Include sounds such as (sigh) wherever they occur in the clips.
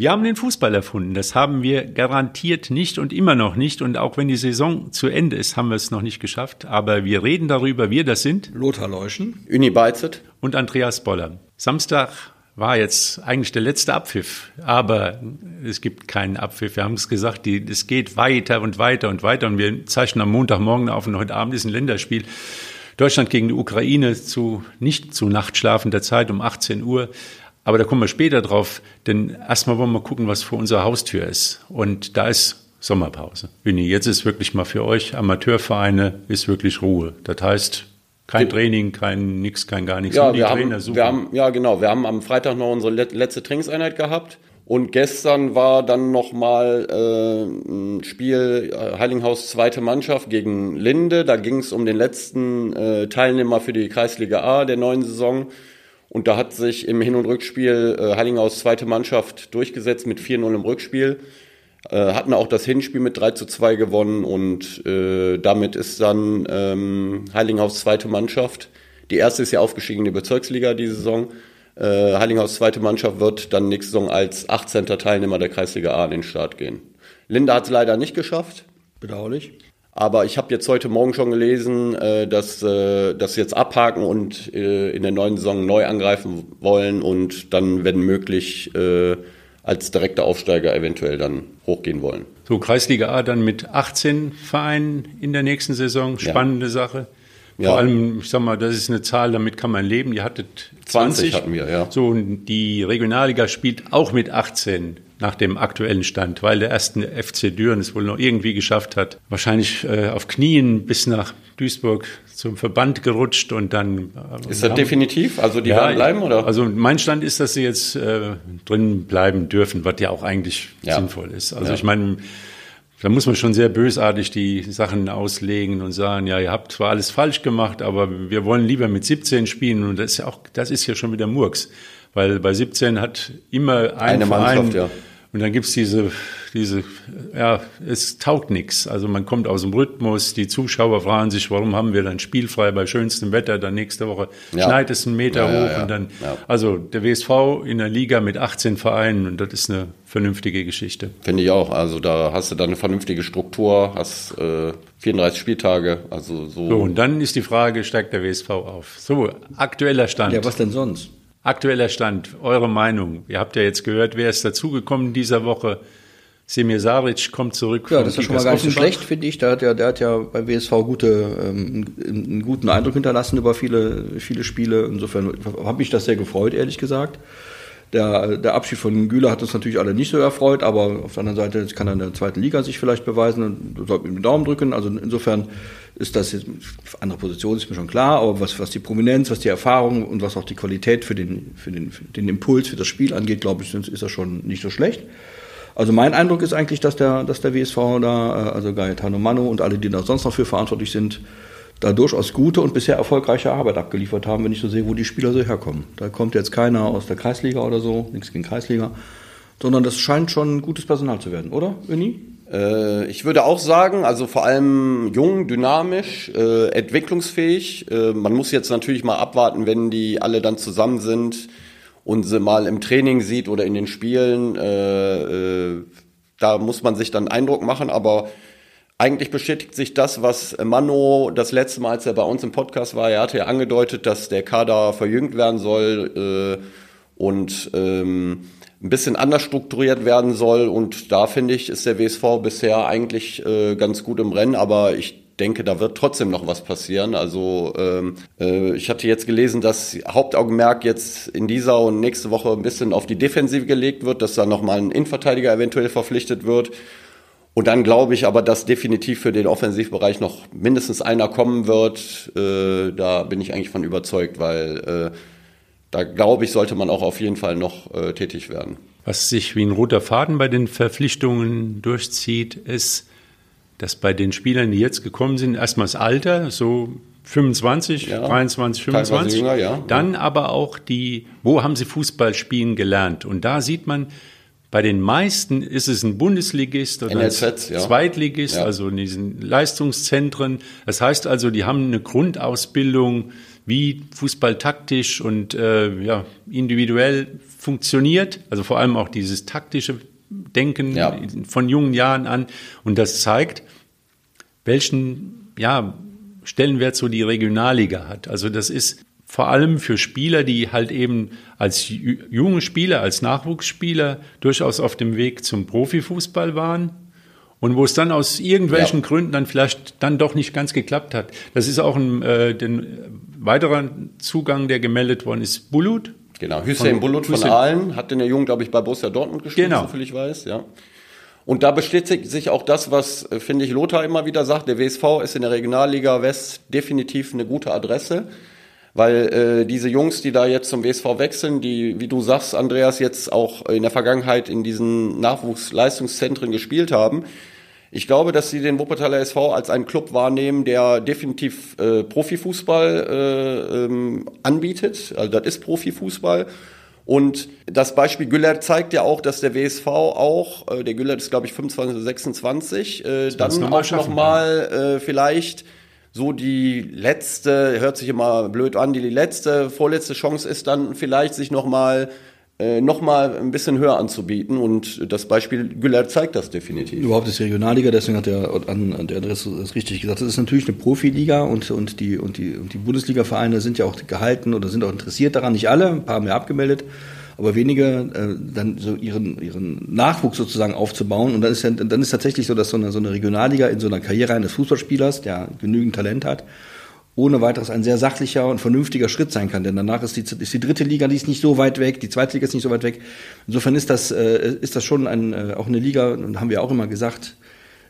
Wir haben den Fußball erfunden. Das haben wir garantiert nicht und immer noch nicht. Und auch wenn die Saison zu Ende ist, haben wir es noch nicht geschafft. Aber wir reden darüber. Wir, das sind Lothar Leuschen, Uni Beizet und Andreas Boller. Samstag war jetzt eigentlich der letzte Abpfiff, aber es gibt keinen Abpfiff. Wir haben es gesagt, die, es geht weiter und weiter und weiter und wir zeichnen am Montagmorgen auf und heute Abend ist ein Länderspiel. Deutschland gegen die Ukraine zu nicht zu nachtschlafender Zeit um 18 Uhr. Aber da kommen wir später drauf, denn erstmal wollen wir gucken, was vor unserer Haustür ist. Und da ist Sommerpause. Winnie, jetzt ist wirklich mal für euch Amateurvereine ist wirklich Ruhe. Das heißt, kein Training, kein nix, kein gar nichts. Ja, wir haben, wir haben, ja, genau. Wir haben am Freitag noch unsere letzte Trainingseinheit gehabt. Und gestern war dann nochmal äh, ein Spiel äh, Heilinghaus zweite Mannschaft gegen Linde. Da ging es um den letzten äh, Teilnehmer für die Kreisliga A der neuen Saison. Und da hat sich im Hin- und Rückspiel äh, Heilinghaus zweite Mannschaft durchgesetzt mit 4-0 im Rückspiel. Äh, hatten auch das Hinspiel mit 3 zu 2 gewonnen und äh, damit ist dann ähm, Heilinghaus zweite Mannschaft. Die erste ist ja aufgestiegen in die Bezirksliga diese Saison. Äh, Heilinghaus zweite Mannschaft wird dann nächste Saison als 18. Teilnehmer der Kreisliga A an den Start gehen. Linda hat es leider nicht geschafft. bedauerlich. Aber ich habe jetzt heute Morgen schon gelesen, äh, dass äh, das jetzt abhaken und äh, in der neuen Saison neu angreifen wollen und dann, wenn möglich, äh, als direkter Aufsteiger eventuell dann hochgehen wollen. So, Kreisliga A dann mit 18 Vereinen in der nächsten Saison. Spannende ja. Sache. Vor ja. allem, ich sag mal, das ist eine Zahl, damit kann man leben. Ihr hattet 20. 20 hatten wir, ja. So, und die Regionalliga spielt auch mit 18 nach dem aktuellen Stand, weil der erste FC Düren es wohl noch irgendwie geschafft hat. Wahrscheinlich äh, auf Knien bis nach Duisburg zum Verband gerutscht und dann. Äh, ist das haben, definitiv? Also die ja, werden bleiben oder? Also mein Stand ist, dass sie jetzt äh, drin bleiben dürfen, was ja auch eigentlich ja. sinnvoll ist. Also ja. ich meine, da muss man schon sehr bösartig die Sachen auslegen und sagen, ja, ihr habt zwar alles falsch gemacht, aber wir wollen lieber mit 17 spielen und das ist ja auch, das ist ja schon wieder Murks. Weil bei 17 hat immer ein eine Verein, Mannschaft, ja und dann gibt's diese, diese, ja, es taugt nichts. Also man kommt aus dem Rhythmus, die Zuschauer fragen sich, warum haben wir dann spielfrei bei schönstem Wetter, dann nächste Woche ja. schneit es einen Meter ja, hoch ja, und dann, also der WSV in der Liga mit 18 Vereinen und das ist eine vernünftige Geschichte. Finde ich auch. Also da hast du dann eine vernünftige Struktur, hast äh, 34 Spieltage, also so. So, und dann ist die Frage, steigt der WSV auf? So, aktueller Stand. Ja, was denn sonst? Aktueller Stand, eure Meinung. Ihr habt ja jetzt gehört, wer ist dazugekommen in dieser Woche. Semir Saric kommt zurück. Ja, das ist schon mal gar nicht so schlecht, finde ich. Der hat ja, der hat ja beim WSV gute, ähm, einen guten Eindruck hinterlassen über viele, viele Spiele. Insofern hat mich das sehr gefreut, ehrlich gesagt. Der, der Abschied von Güler hat uns natürlich alle nicht so erfreut, aber auf der anderen Seite kann er in der zweiten Liga sich vielleicht beweisen und sollte ihm den Daumen drücken. Also insofern ist das jetzt andere Position, ist mir schon klar, aber was, was die Prominenz, was die Erfahrung und was auch die Qualität für den, für den, für den Impuls, für das Spiel angeht, glaube ich, ist das schon nicht so schlecht. Also mein Eindruck ist eigentlich, dass der, dass der WSV da, äh, also Gaetano Mano und alle, die da sonst noch für verantwortlich sind, da durchaus gute und bisher erfolgreiche Arbeit abgeliefert haben, wenn ich so sehe, wo die Spieler so herkommen. Da kommt jetzt keiner aus der Kreisliga oder so, nichts gegen Kreisliga, sondern das scheint schon gutes Personal zu werden, oder, Uni? Äh, ich würde auch sagen, also vor allem jung, dynamisch, äh, entwicklungsfähig. Äh, man muss jetzt natürlich mal abwarten, wenn die alle dann zusammen sind und sie mal im Training sieht oder in den Spielen. Äh, äh, da muss man sich dann Eindruck machen, aber eigentlich bestätigt sich das, was Mano das letzte Mal, als er bei uns im Podcast war, er hatte ja angedeutet, dass der Kader verjüngt werden soll äh, und ähm, ein bisschen anders strukturiert werden soll. Und da finde ich, ist der WSV bisher eigentlich äh, ganz gut im Rennen, aber ich denke, da wird trotzdem noch was passieren. Also ähm, äh, ich hatte jetzt gelesen, dass Hauptaugenmerk jetzt in dieser und nächste Woche ein bisschen auf die Defensive gelegt wird, dass da nochmal ein Innenverteidiger eventuell verpflichtet wird. Und dann glaube ich aber, dass definitiv für den Offensivbereich noch mindestens einer kommen wird. Äh, da bin ich eigentlich von überzeugt, weil äh, da glaube ich, sollte man auch auf jeden Fall noch äh, tätig werden. Was sich wie ein roter Faden bei den Verpflichtungen durchzieht, ist, dass bei den Spielern, die jetzt gekommen sind, erstmal das Alter, so 25, ja, 23, 25. Jünger, ja. Dann aber auch die, wo haben sie Fußball spielen gelernt? Und da sieht man, Bei den meisten ist es ein Bundesligist oder NLZ, ein ja. Zweitligist, Ja. also in diesen Leistungszentren. Das heißt also, die haben eine Grundausbildung, wie Fußball taktisch und äh, ja, individuell funktioniert. Also vor allem auch dieses taktische Denken Ja. von jungen Jahren an. Und das zeigt, welchen ja, Stellenwert so die Regionalliga hat. Also das ist vor allem für Spieler, die halt eben als ju- junge Spieler, als Nachwuchsspieler durchaus auf dem Weg zum Profifußball waren und wo es dann aus irgendwelchen Ja. Gründen dann vielleicht dann doch nicht ganz geklappt hat. Das ist auch ein äh, den, weiterer Zugang, der gemeldet worden ist. Bulut, Genau, Von- Bulut von Aalen hat in der Jugend, glaube ich, bei Borussia Dortmund gespielt, Genau. soviel ich weiß, ja. Und da bestätigt sich auch das, was, äh, finde ich, Lothar immer wieder sagt. Der WSV ist in der Regionalliga West definitiv eine gute Adresse, weil äh, diese Jungs, die da jetzt zum WSV wechseln, die, wie du sagst, Andreas, jetzt auch in der Vergangenheit in diesen Nachwuchsleistungszentren gespielt haben, ich glaube, dass sie den Wuppertaler SV als einen Club wahrnehmen, der definitiv äh, Profifußball äh, ähm, anbietet. Also das ist Profifußball. Und das Beispiel Güllert zeigt ja auch, dass der WSV auch, äh, der Güllert ist glaube ich 25 oder 26, äh, dann noch mal auch nochmal äh, vielleicht so die letzte, hört sich immer blöd an, die letzte, vorletzte Chance ist dann vielleicht sich nochmal äh, noch ein bisschen höher anzubieten. Und das Beispiel Güllert zeigt das definitiv. Überhaupt ist die Regionalliga, deswegen hat er an, an der Adresse das richtig gesagt. Das ist natürlich eine Profiliga und, und die, und die, und die Bundesliga-Vereine sind ja auch gehalten oder sind auch interessiert daran. Nicht alle, ein paar haben ja abgemeldet, aber wenige, äh, dann so ihren, ihren Nachwuchs sozusagen aufzubauen. Und dann ist, dann ist tatsächlich so, dass so eine, so eine Regionalliga in so einer Karriere eines Fußballspielers, der genügend Talent hat, ohne weiteres ein sehr sachlicher und vernünftiger Schritt sein kann. Denn danach ist die, ist die dritte Liga, die ist nicht so weit weg, die zweite Liga ist nicht so weit weg. Insofern ist das, äh, ist das schon ein, äh, auch eine Liga, und haben wir auch immer gesagt,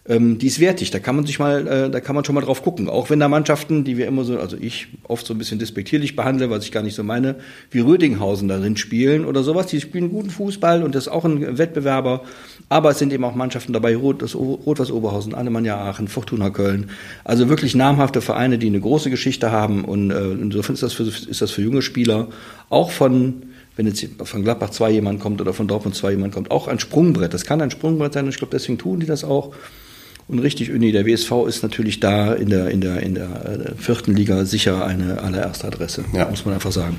ähm, die ist wertig. Da kann man sich mal, äh, da kann man schon mal drauf gucken. Auch wenn da Mannschaften, die wir immer so, also ich oft so ein bisschen despektierlich behandle, was ich gar nicht so meine, wie Rödinghausen darin spielen oder sowas. Die spielen guten Fußball und das ist auch ein Wettbewerber. Aber es sind eben auch Mannschaften dabei, Rot, das Rot-Weiß Oberhausen, Alemannia Aachen, Fortuna Köln. Also wirklich namhafte Vereine, die eine große Geschichte haben. Und äh, insofern ist das, für, ist das für junge Spieler auch von wenn jetzt von Gladbach 2 jemand kommt oder von Dortmund 2 jemand kommt, auch ein Sprungbrett. Das kann ein Sprungbrett sein und ich glaube, deswegen tun die das auch. Und richtig, Uni, der WSV ist natürlich da in der, in der, in der äh, vierten Liga sicher eine allererste Adresse, Ja. muss man einfach sagen.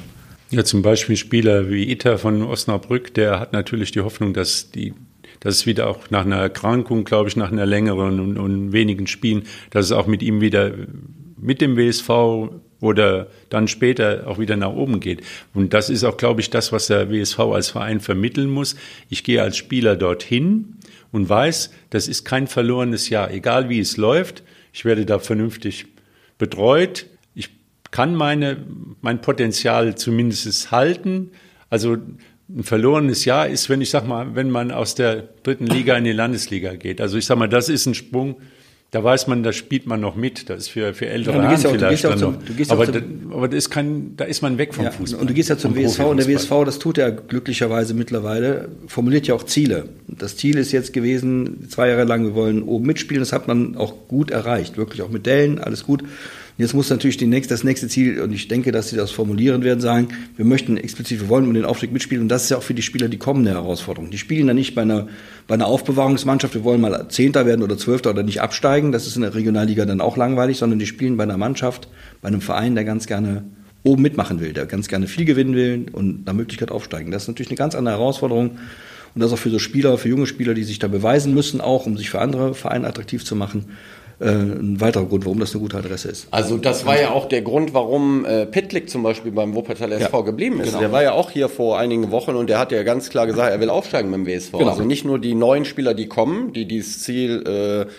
Ja, zum Beispiel Spieler wie Ita von Osnabrück, der hat natürlich die Hoffnung, dass die dass es wieder auch nach einer Erkrankung, glaube ich, nach einer längeren und, und wenigen Spielen, dass es auch mit ihm wieder mit dem WSV oder dann später auch wieder nach oben geht. Und das ist auch, glaube ich, das, was der WSV als Verein vermitteln muss. Ich gehe als Spieler dorthin und weiß, das ist kein verlorenes Jahr, egal wie es läuft. Ich werde da vernünftig betreut. Ich kann meine, mein Potenzial zumindest halten. Also ein verlorenes Jahr ist, wenn ich sag mal, wenn man aus der dritten Liga in die Landesliga geht. Also ich sag mal, das ist ein Sprung. Da weiß man, da spielt man noch mit. Das ist für, für ältere Ja, Herren vielleicht dann zum- noch. aber, zum- da, aber das ist kein, da ist man weg vom Ja, Fußball. Und du gehst ja zum WSV und der. WSV, das tut er glücklicherweise mittlerweile, formuliert ja auch Ziele. Das Ziel ist jetzt gewesen, zwei Jahre lang, wir wollen oben mitspielen, das hat man auch gut erreicht, wirklich auch mit Dellen, alles gut. Jetzt muss natürlich die nächste, das nächste Ziel, und ich denke, dass sie das formulieren werden, sagen, wir möchten explizit, wir wollen um den Aufstieg mitspielen. Und das ist ja auch für die Spieler die kommende Herausforderung. Die spielen ja nicht bei einer, bei einer Aufbewahrungsmannschaft, wir wollen mal Zehnter werden oder Zwölfter oder nicht absteigen. Das ist in der Regionalliga dann auch langweilig, sondern die spielen bei einer Mannschaft, bei einem Verein, der ganz gerne oben mitmachen will, der ganz gerne viel gewinnen will und nach Möglichkeit aufsteigen. Das ist natürlich eine ganz andere Herausforderung. Und das auch für so Spieler, für junge Spieler, die sich da beweisen müssen, auch um sich für andere Vereine attraktiv zu machen, ein weiterer Grund, warum das eine gute Adresse ist. Also das war ja auch der Grund, warum äh, Pitlick zum Beispiel beim Wuppertaler SV geblieben ist. Der war ja auch hier vor einigen Wochen und der hat ja ganz klar gesagt, er will aufsteigen mit dem WSV. Genau. Also nicht nur die neuen Spieler, die kommen, die dieses Ziel äh,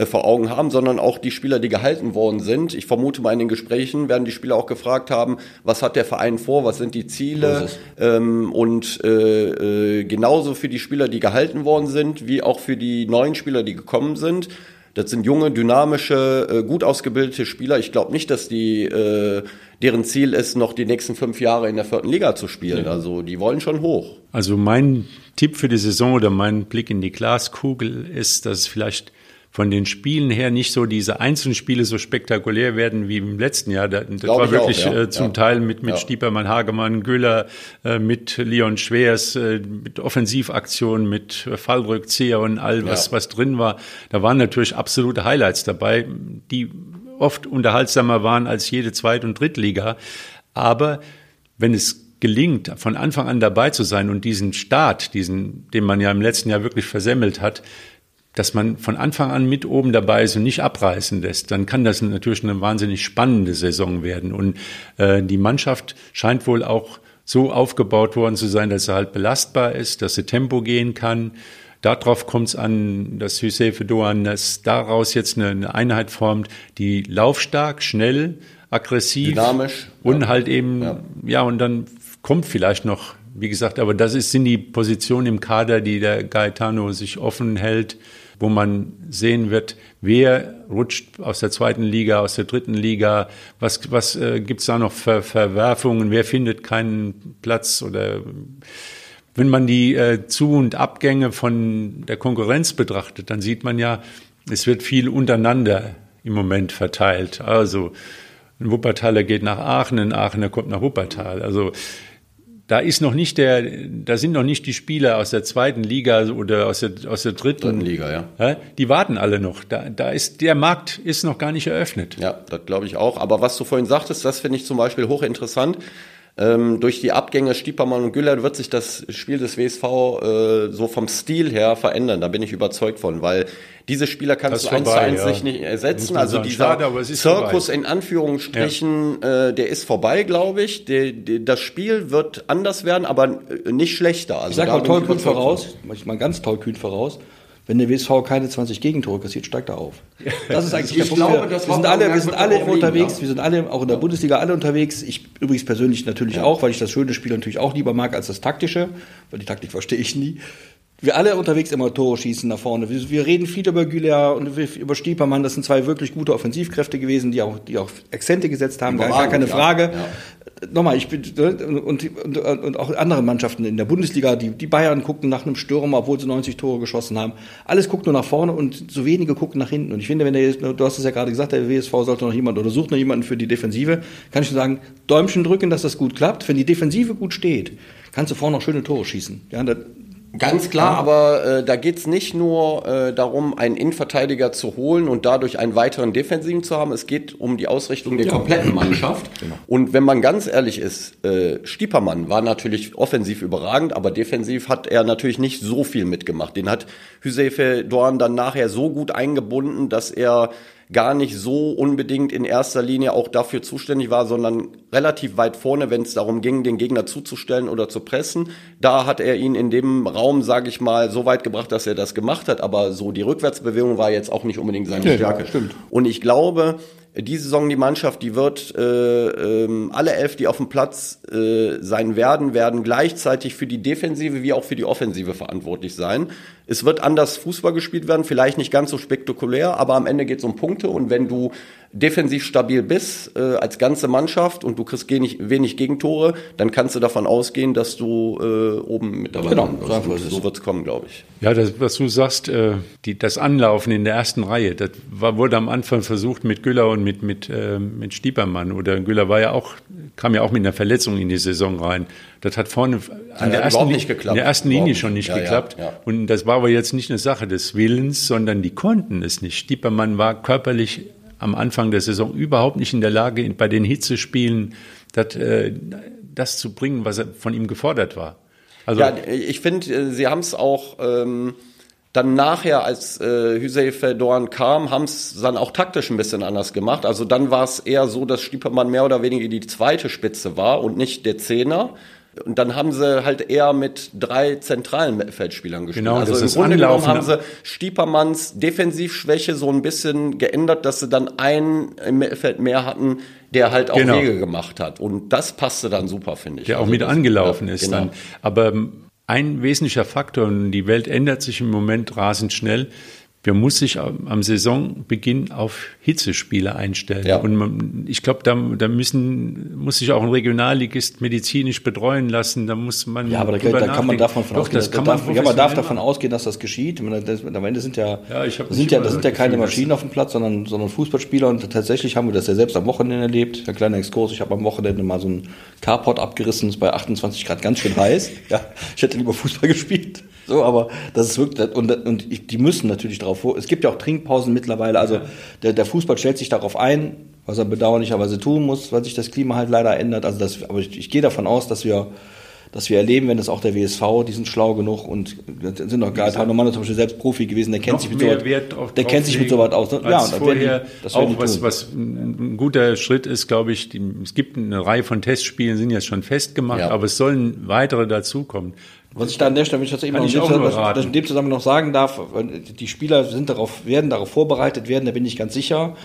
äh, vor Augen haben, sondern auch die Spieler, die gehalten worden sind. Ich vermute mal in den Gesprächen werden die Spieler auch gefragt haben, was hat der Verein vor, was sind die Ziele ähm, und äh, äh, genauso für die Spieler, die gehalten worden sind, wie auch für die neuen Spieler, die gekommen sind. Das sind junge, dynamische, äh, gut ausgebildete Spieler. Ich glaube nicht, dass die äh, deren Ziel ist, noch die nächsten fünf Jahre in der vierten Liga zu spielen. Also die wollen schon hoch. Also mein Tipp für die Saison oder mein Blick in die Glaskugel ist, dass es vielleicht von den Spielen her nicht so diese einzelnen Spiele so spektakulär werden wie im letzten Jahr. Das, das war wirklich auch, ja. äh, zum ja. Teil mit, mit ja. Stiepermann, Hagemann, Güller, äh, mit Leon Schwers, äh, mit Offensivaktionen, mit Fallrückzieher und all was, was drin war. Da waren natürlich absolute Highlights dabei, die oft unterhaltsamer waren als jede Zweit- und Drittliga. Aber wenn es gelingt, von Anfang an dabei zu sein und diesen Start, diesen, den man ja im letzten Jahr wirklich versemmelt hat, dass man von Anfang an mit oben dabei ist und nicht abreißen lässt, dann kann das natürlich eine wahnsinnig spannende Saison werden. Und äh, die Mannschaft scheint wohl auch so aufgebaut worden zu sein, dass sie halt belastbar ist, dass sie Tempo gehen kann. Darauf kommt es an, dass Hüseyin Doan dass daraus jetzt eine, eine Einheit formt, die laufstark, schnell, aggressiv, dynamisch und ja. halt eben ja. ja und dann kommt vielleicht noch, wie gesagt, aber das ist, sind die Positionen im Kader, die der Gaetano sich offen hält, wo man sehen wird, wer rutscht aus der zweiten Liga, aus der dritten Liga, was, was äh, gibt es da noch für Verwerfungen, wer findet keinen Platz oder wenn man die äh, Zu- und Abgänge von der Konkurrenz betrachtet, dann sieht man ja, es wird viel untereinander im Moment verteilt. Also ein Wuppertaler geht nach Aachen, ein Aachener kommt nach Wuppertal. Also da ist noch nicht der, da sind noch nicht die Spieler aus der zweiten Liga oder aus der, aus der dritten, dritten Liga, ja. Die warten alle noch. Da, da ist, der Markt ist noch gar nicht eröffnet. Ja, das glaube ich auch. Aber was du vorhin sagtest, das finde ich zum Beispiel hochinteressant. Ähm, durch die Abgänge Stiepermann und Güller wird sich das Spiel des WSV äh, so vom Stil her verändern. Da bin ich überzeugt von, weil diese Spieler kannst du eins zu eins ja. nicht ersetzen. Also dieser Schade, Zirkus vorbei. in Anführungsstrichen, ja. äh, der ist vorbei, glaube ich. Der, der, das Spiel wird anders werden, aber äh, nicht schlechter. Also ich sag mal tollkühn voraus, ich mal ganz tollkühn voraus. Wenn der WSV keine 20 Gegentore kassiert, steigt er auf. Das ist eigentlich der Punkt. Glaube, wir, sind alle, wir sind alle unterwegs, ja. wir sind alle auch in der Bundesliga alle unterwegs. Ich übrigens persönlich natürlich ja. auch, weil ich das schöne Spiel natürlich auch lieber mag als das taktische, weil die Taktik verstehe ich nie wir alle unterwegs immer Tore schießen nach vorne. Wir, wir reden viel über Güler und über Stiepermann. Das sind zwei wirklich gute Offensivkräfte gewesen, die auch, die auch Akzente gesetzt haben. Gar, gar keine Frage. Ja. Nochmal, ich bin, ne, und, und, und auch andere Mannschaften in der Bundesliga, die, die Bayern gucken nach einem Stürmer, obwohl sie 90 Tore geschossen haben. Alles guckt nur nach vorne und so wenige gucken nach hinten. Und ich finde, wenn der, du hast es ja gerade gesagt, der WSV sollte noch jemand oder sucht noch jemanden für die Defensive, kann ich nur sagen, Däumchen drücken, dass das gut klappt. Wenn die Defensive gut steht, kannst du vorne noch schöne Tore schießen. Ja, Ganz klar, aber äh, da geht's nicht nur äh, darum, einen Innenverteidiger zu holen und dadurch einen weiteren Defensiven zu haben. Es geht um die Ausrichtung der ja. kompletten (clears throat) Mannschaft. Genau. Und wenn man ganz ehrlich ist, äh, Stiepermann war natürlich offensiv überragend, aber defensiv hat er natürlich nicht so viel mitgemacht. Den hat Hüsefe Dorn dann nachher so gut eingebunden, dass er gar nicht so unbedingt in erster Linie auch dafür zuständig war, sondern relativ weit vorne, wenn es darum ging, den Gegner zuzustellen oder zu pressen. Da hat er ihn in dem Raum, sage ich mal, so weit gebracht, dass er das gemacht hat. Aber so die Rückwärtsbewegung war jetzt auch nicht unbedingt seine okay, Stärke. Stimmt. Und ich glaube, diese Saison die Mannschaft, die wird äh, ähm, alle elf, die auf dem Platz äh, sein werden, werden gleichzeitig für die Defensive wie auch für die Offensive verantwortlich sein. Es wird anders Fußball gespielt werden, vielleicht nicht ganz so spektakulär, aber am Ende geht es um Punkte und wenn du defensiv stabil bist äh, als ganze Mannschaft und du kriegst wenig, wenig Gegentore, dann kannst du davon ausgehen, dass du äh, oben mit dabei genau, bist. So wird es kommen, glaube ich. Ja, das, was du sagst, äh, die, das Anlaufen in der ersten Reihe, das war, wurde am Anfang versucht mit Güller und mit, mit, äh, mit Stiepermann. Oder Güller war ja auch, kam ja auch mit einer Verletzung in die Saison rein. Das hat vorne an der ersten, nicht geklappt. in der ersten Linie schon nicht ja, geklappt. Ja, ja. Und das war aber jetzt nicht eine Sache des Willens, sondern die konnten es nicht. Stiepermann war körperlich am Anfang der Saison überhaupt nicht in der Lage, bei den Hitzespielen das, äh, das zu bringen, was von ihm gefordert war. Also ja, ich finde, äh, sie haben es auch ähm, dann nachher, als äh, Hüseyin Verdorn kam, haben es dann auch taktisch ein bisschen anders gemacht. Also dann war es eher so, dass Stiepermann mehr oder weniger die zweite Spitze war und nicht der Zehner. Und dann haben sie halt eher mit drei zentralen Mittelfeldspielern gespielt. Genau, also im Grunde genommen haben sie Stiepermanns Defensivschwäche so ein bisschen geändert, dass sie dann einen im Mittelfeld mehr hatten, der halt auch genau. Wege gemacht hat. Und das passte dann super, finde ich. Der also auch mit das, angelaufen ja, ist genau. dann. Aber ein wesentlicher Faktor, und die Welt ändert sich im Moment rasend schnell, wir muss sich am Saisonbeginn auf Hitzespiele einstellen. Ja. Und man, ich glaube, da, da müssen, muss sich auch ein Regionalligist medizinisch betreuen lassen. Da muss man. Ja, aber da, da kann man davon von Doch, ausgehen. das kann darf, man ja, man darf davon ausgehen, dass das geschieht. Das, am Ende sind ja, Ja, sind ja, das sind ja keine Maschinen auf dem Platz, sondern, sondern Fußballspieler. Und tatsächlich haben wir das ja selbst am Wochenende erlebt. Ein kleiner Exkurs. Ich habe am Wochenende mal so einen Carport abgerissen. Es ist bei 28 Grad ganz schön heiß. Ja, ich hätte lieber Fußball (laughs) gespielt. So, aber das ist wirklich, und, und ich, die müssen natürlich darauf vor. Es gibt ja auch Trinkpausen mittlerweile. Also der, der Fußball stellt sich darauf ein, was er bedauerlicherweise tun muss, weil sich das Klima halt leider ändert. Also das, aber ich, ich gehe davon aus, dass wir, dass wir erleben, wenn das auch der WSV, die sind schlau genug und sind noch geil. Normal ist zum Beispiel selbst Profi gewesen, der kennt noch sich mit Wert drauf, der kennt sich mit drauflegen sowas aus. Als und vorher die, das auch was, was ein guter Schritt ist, glaube ich. Die, es gibt eine Reihe von Testspielen, sind jetzt schon festgemacht, Ja. aber es sollen weitere dazukommen. Was ich da an der Stelle, wenn ich das Kann noch ich auch in dem Zusammenhang noch sagen darf, die Spieler sind darauf, werden darauf vorbereitet werden, da bin ich ganz sicher.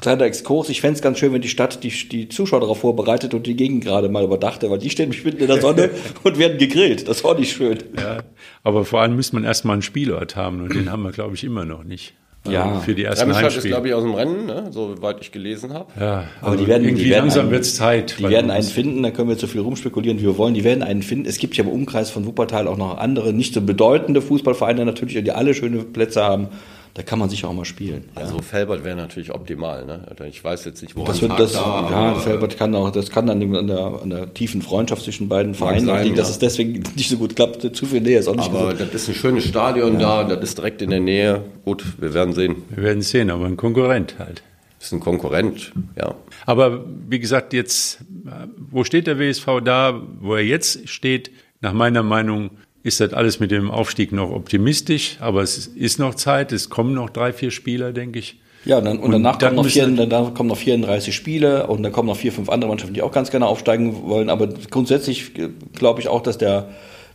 Kleiner Exkurs, ich fände es ganz schön, wenn die Stadt die, die Zuschauer darauf vorbereitet und die Gegend gerade mal überdachte, weil die stehen mich mitten in der Sonne (laughs) und werden gegrillt. Das ist auch nicht schön. Ja, aber vor allem muss man erstmal einen Spielort haben und den haben wir, glaube ich, immer noch nicht. Ja. Also Für die ersten Remscheid ist, Heimspiele. glaube ich, aus dem Rennen, ne? soweit ich gelesen habe. ja, Aber also die werden, irgendwie die werden langsam einen- wird es Zeit. Die werden einen finden, da können wir jetzt so viel rumspekulieren, wie wir wollen. Die werden einen finden. Es gibt ja im Umkreis von Wuppertal auch noch andere, nicht so bedeutende Fußballvereine natürlich, die alle schöne Plätze haben. Da kann man sicher auch mal spielen. Also Felbert wäre natürlich optimal. Ne? Also Ich weiß jetzt nicht, woran Das wird das, da, ja, das, Felbert kann auch, das kann an, dem, an, der, an der tiefen Freundschaft zwischen beiden Vereinen sein, liegen, dass ja. es deswegen (laughs) nicht so gut klappt. Zu viel Nähe ist auch nicht aber gesund. das ist ein schönes Stadion da, das ist direkt in der Nähe. Gut, wir werden sehen. Wir werden sehen, aber ein Konkurrent halt. Ist ein Konkurrent, ja. Aber wie gesagt, jetzt, äh, wo steht der WSV da, wo er jetzt steht? Nach meiner Meinung ist das alles mit dem Aufstieg noch optimistisch, aber es ist noch Zeit, es kommen noch drei, vier Spieler, denke ich. Ja, und, dann, und, Und danach kommen, noch vier, danach kommen noch 34 Spiele und dann kommen noch vier, fünf andere Mannschaften, die auch ganz gerne aufsteigen wollen. Aber grundsätzlich äh, glaube ich auch, dass der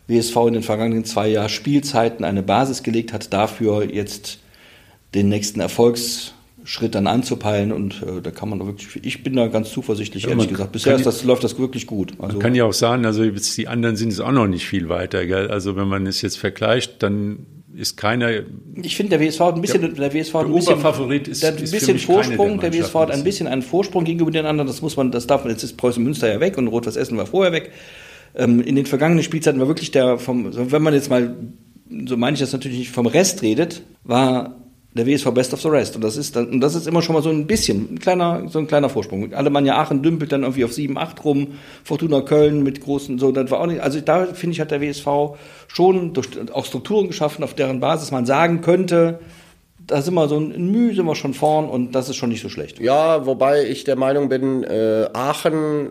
WSV in den vergangenen zwei Jahren Spielzeiten eine Basis gelegt hat, dafür jetzt den nächsten Erfolgsschritt dann anzupeilen. Und äh, da kann man wirklich, ich bin da ganz zuversichtlich, Ja, ehrlich gesagt. Bisher das, läuft das wirklich gut. Also, Man kann ja auch sagen, also die anderen sind es auch noch nicht viel weiter. Gell? Also wenn man es jetzt vergleicht, dann ist keiner Ich finde, der WSV hat ein bisschen, der, WSV hat ein der bisschen, Oberfavorit ist- der ein bisschen Vorsprung. der Der WSV hat ein bisschen einen Vorsprung gegenüber den anderen. Das muss man, das darf man. Jetzt ist Preußen Münster ja weg und Rot-Weiß Essen war vorher weg. Ähm, in den vergangenen Spielzeiten war wirklich der vom, wenn man jetzt mal, so meine ich das natürlich nicht, vom Rest redet, war der WSV Best of the Rest. Und das ist dann, und das ist immer schon mal so ein bisschen, ein kleiner, so ein kleiner Vorsprung. Alemannia Aachen dümpelt dann irgendwie auf 7, 8 rum, Fortuna Köln mit großen, so, das war auch nicht, also da finde ich, hat der WSV schon durch, auch Strukturen geschaffen, auf deren Basis man sagen könnte, da sind wir so ein Mühe, sind wir schon vorn und das ist schon nicht so schlecht. Ja, wobei ich der Meinung bin, äh, Aachen,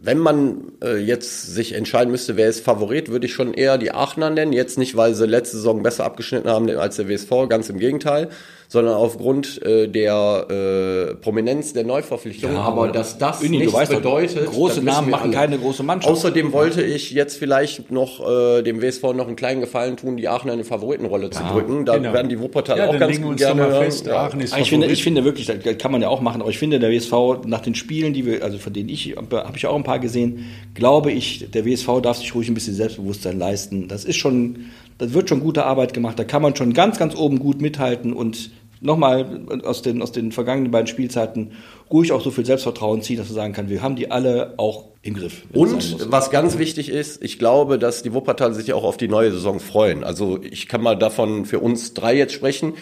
wenn man äh, jetzt sich entscheiden müsste, wer ist Favorit, würde ich schon eher die Aachener nennen. Jetzt nicht, weil sie letzte Saison besser abgeschnitten haben als der WSV, ganz im Gegenteil, sondern aufgrund äh, der äh, Prominenz der Neuverpflichtung. Ja, aber dass das Uni, nichts weißt bedeutet, große Namen machen alle. keine große Mannschaft. Außerdem wollte ich jetzt vielleicht noch äh, dem WSV noch einen kleinen Gefallen tun, die Aachener in eine Favoritenrolle zu drücken. Da genau. werden die Wuppertaler Ja, auch ganz uns gerne hören. fest, Ja. Aachen ich finde, ich finde wirklich, das kann man ja auch machen, aber ich finde, der WSV nach den Spielen, die wir, also von denen ich, habe ich auch ein paar gesehen, glaube ich, der WSV darf sich ruhig ein bisschen Selbstbewusstsein leisten. Das ist schon, das wird schon gute Arbeit gemacht, da kann man schon ganz, ganz oben gut mithalten und nochmal aus den, aus den vergangenen beiden Spielzeiten ruhig auch so viel Selbstvertrauen ziehen, dass man sagen kann, wir haben die alle auch im Griff. Und was ganz wichtig ist, ich glaube, dass die Wuppertal sich auch auf die neue Saison freuen. Also ich kann mal davon für uns drei jetzt sprechen,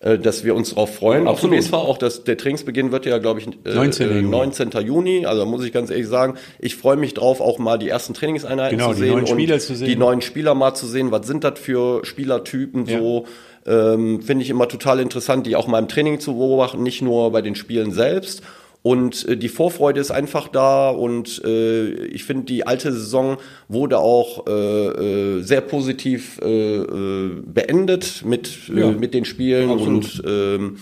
äh, dass wir uns darauf freuen. Absolut. Fall auch, dass der Trainingsbeginn wird ja, glaube ich, äh, 19. äh, Juni. 19. Juni. Also muss ich ganz ehrlich sagen, ich freue mich drauf, auch mal die ersten Trainingseinheiten Genau, zu die sehen und zu sehen. die neuen Spieler mal zu sehen. Was sind das für Spielertypen Ja. so? Ähm, Finde ich immer total interessant, die auch mal im Training zu beobachten, nicht nur bei den Spielen selbst. Und äh, die Vorfreude ist einfach da und äh, ich finde, die alte Saison wurde auch äh, äh, sehr positiv äh, äh, beendet mit, Ja. mit den Spielen Absolut. und ähm,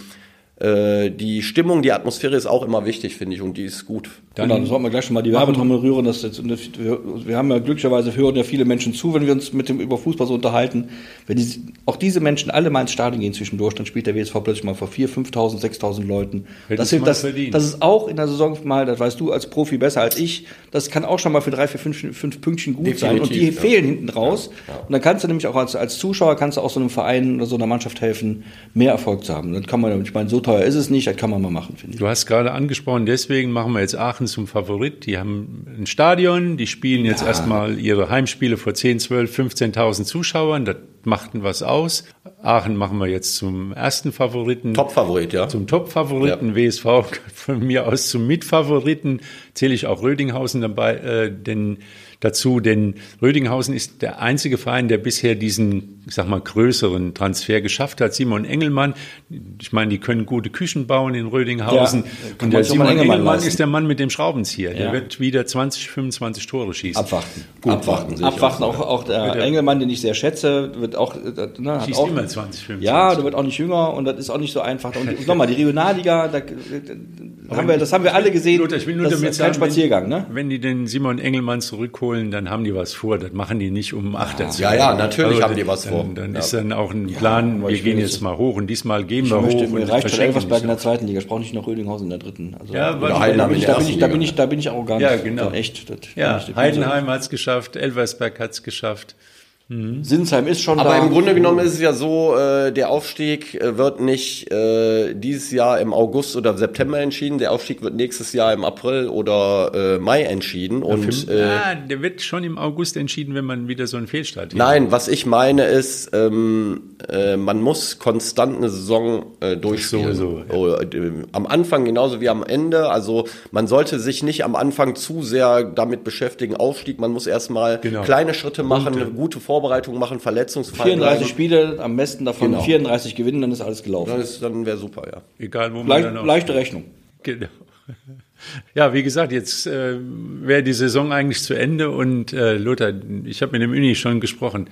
äh, die Stimmung, die Atmosphäre ist auch immer wichtig, finde ich, und die ist gut. Dann, genau, dann sollten wir gleich schon mal die Werbetrommel rühren. Dass das, wir haben ja glücklicherweise hören ja viele Menschen zu, wenn wir uns mit dem über Fußball so unterhalten. Wenn die, auch diese Menschen alle mal ins Stadion gehen zwischendurch, dann spielt der WSV plötzlich mal vor 4.000, 5.000, 6.000 Leuten. Das, hilft, das, das ist auch in der Saison mal, das weißt du als Profi besser als ich, das kann auch schon mal für drei, vier, fünf, fünf Pünktchen gut Definitiv, sein. Und die ja. fehlen hinten raus. Ja, ja. Und dann kannst du nämlich auch als, als Zuschauer, kannst du auch so einem Verein oder so einer Mannschaft helfen, mehr Erfolg zu haben. Dann kann man, ich meine, so teuer ist es nicht, das kann man mal machen, finde ich. Du hast gerade angesprochen, deswegen machen wir jetzt Aachen zum Favorit. Die haben ein Stadion, die spielen jetzt ja. erstmal ihre Heimspiele vor 10, 12, 15.000 Zuschauern. Das machten was aus. Aachen machen wir jetzt zum ersten Favoriten. Top-Favorit, ja. Zum Top-Favoriten. Ja. WSV von mir aus zum Mitfavoriten. Zähle ich auch Rödinghausen dabei, äh, denn dazu, denn Rödinghausen ist der einzige Verein, der bisher diesen, ich sag mal, größeren Transfer geschafft hat. Simon Engelmann, ich meine, die können gute Küchen bauen in Rödinghausen. Ja, und der Simon Engelmann, Engelmann ist der Mann mit dem Schraubenzieher. Ja. Der wird wieder 20, 25 Tore schießen. Abwarten. Gut, abwarten. Abwarten. Auch, auch der Engelmann, den ich sehr schätze, wird auch, äh, ne, Schießt auch immer 20, 25. Ja, der wird auch nicht jünger und das ist auch nicht so einfach. Und nochmal, die Regionalliga, da, haben wir, das haben wir alle gesehen. Lothar, ich will nur das damit ist kein sagen, Spaziergang, ne? Wenn die den Simon Engelmann zurückholen, dann haben die was vor. Das machen die nicht um 8 ja. zu Ja, ja, natürlich also, haben die was dann, vor. Dann ja. ist dann auch ein Plan, ja, wir gehen jetzt mal hoch und diesmal gehen wir möchte, hoch. Mir reicht schon Elversberg in der zweiten Liga. Ich brauche nicht noch Rödinghausen in der dritten. Also, ja, da, bin ich, da, bin ich, da, bin ich, da bin ich nicht. Ja, genau. Echt. ja, Heidenheim hat es geschafft, Elversberg hat es geschafft. Mhm. Sinsheim ist schon Aber da. im Grunde genommen ist es ja so, äh, der Aufstieg äh, wird nicht äh, dieses Jahr im August oder September entschieden. Der Aufstieg wird nächstes Jahr im April oder äh, Mai entschieden. Und, äh, ja, der wird schon im August entschieden, wenn man wieder so einen Fehlstart hat. Nein, was ich meine ist, ähm, äh, man muss konstant eine Saison äh, durchspielen. So, so, ja. Äh, am Anfang genauso wie am Ende. Also man sollte sich nicht am Anfang zu sehr damit beschäftigen, Aufstieg. Man muss erstmal genau. kleine Schritte machen, gute, gute Vorbereitung machen, Verletzungsfall 34 bleiben. Spiele, am besten davon genau. 34 gewinnen, dann ist alles gelaufen. Dann, dann wäre super, ja. Egal, wo man Leicht, dann auch Leichte Rechnung. Genau. (laughs) Ja, wie gesagt, jetzt äh, wäre die Saison eigentlich zu Ende und äh, Lothar, ich habe mit dem Uni schon gesprochen.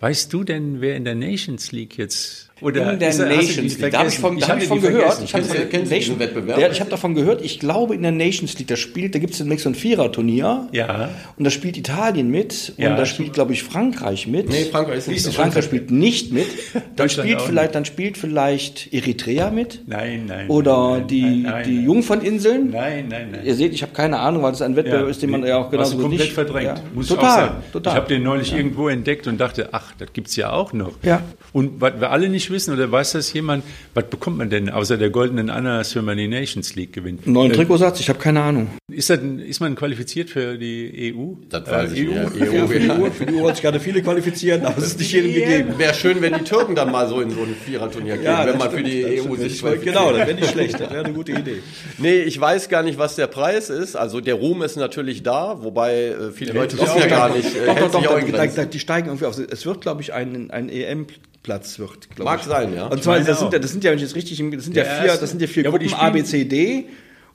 Weißt du denn, wer in der Nations League jetzt oder in der Nations League. Da habe ich von, ich hab von gehört. Ich habe Nation Wettbewerb. ich habe davon gehört. Ich glaube in der Nations League, da spielt, da gibt es so ein Vierer-Turnier. Ja. Und da spielt Italien mit und ja, da spielt, glaube ich, Frankreich mit. Nee, Frankreich ist nicht. So Frankreich spielt nicht mit. (laughs) Dann spielt vielleicht, dann spielt vielleicht Eritrea mit. Nein, nein. Oder nein, die nein, nein, die Jungferninseln. Nein, nein, nein. Ihr seht, ich habe keine Ahnung, weil es ein Wettbewerb ja, ist, den man ja auch genauso komplett nicht verdrängt. Ja. Muss total, total. Ich habe den neulich irgendwo entdeckt und dachte, ach, das gibt's ja auch noch. Ja. Und was wir alle nicht wissen oder weiß das jemand, was bekommt man denn außer der goldenen Ananas, wenn man die Nations League gewinnt? Neuen äh, Trikotsatz, ich habe keine Ahnung. Ist, das, ist man qualifiziert für die EU? Das weiß äh, ich EU, ja. EU, ja, für, die EU, für die EU hat sich gerade viele qualifizieren, aber es ist nicht jedem gegeben. Wäre schön, wenn die Türken dann mal so in so ein Viererturnier gehen, ja, wenn man stimmt, für die EU sich qualifiziert. Genau, das wäre nicht schlecht, das wäre eine gute Idee. Nee, ich weiß gar nicht, was der Preis ist. Also der Ruhm ist natürlich da, wobei äh, viele Leute wissen ja gar nicht. Äh, doch, doch, doch, die steigen irgendwie auf. Es wird, glaube ich, ein, ein EM Platz wird. Mag ich. sein, ja. Und zwar, das sind, ja, das sind ja, wenn ich jetzt richtig, das sind ja, ja vier, das sind ja vier ja, Gruppen A, B, C, D.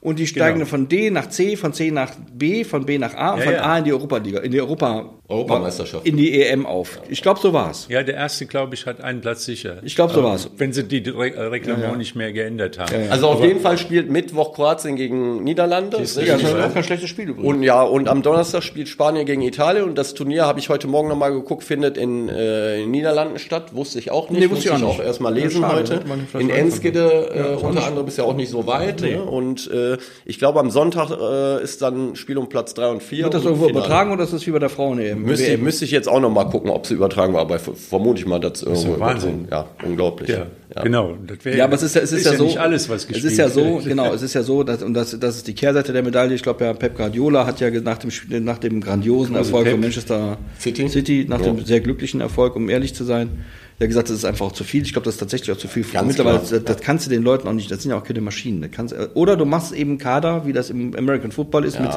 Und die steigen genau. von D nach C, von C nach B, von B nach A und von A in die Europa-Liga, in die Europa Europameisterschaft. In die EM auf. Ich glaube, so war's. Ja, der erste, glaube ich, hat einen Platz sicher. Ich glaube, so war's. Wenn sie die Re äh, Reglement ja, ja. nicht mehr geändert haben. Ja, also auf Aber jeden Fall spielt Mittwoch Kroatien gegen Niederlande. Das ist ja, auch kein schlechtes Spiel übrigens. Und ja, und am Donnerstag spielt Spanien gegen Italien und das Turnier habe ich heute Morgen nochmal geguckt, findet in, äh, in Niederlanden statt. Wusste ich auch nicht. Nee, wusste ich auch, auch erstmal lesen schade, heute. In Enskede äh, unter anderem ist ja auch nicht so weit. Nee. Ne? Und äh, ich glaube, am Sonntag äh, ist dann Spiel um Platz 3 und 4. Wird das irgendwo übertragen oder ist das wie bei der Frauen-EM? Müsste, müsste ich jetzt auch noch mal gucken, ob sie übertragen war, aber vermute ich mal, dass das ist Wahnsinn. Ja, unglaublich. Ja, ja. genau. ja, aber es ist ja, es ist, ist ja, ja, so, nicht alles, was gespielt Es ist ja so, (laughs) genau, es ist ja so, dass, und das, das ist die Kehrseite der Medaille. Ich glaube, ja, Pep Guardiola hat ja nach dem, nach dem grandiosen Erfolg von Manchester City, City nach dem sehr glücklichen Erfolg, um ehrlich zu sein, der gesagt, das ist einfach auch zu viel. Ich glaube, das ist tatsächlich auch zu viel. Ganz Mittlerweile, das, das, kannst du den Leuten auch nicht, das sind ja auch keine Maschinen. Kannst, oder du machst eben Kader, wie das im American Football ist, ja. mit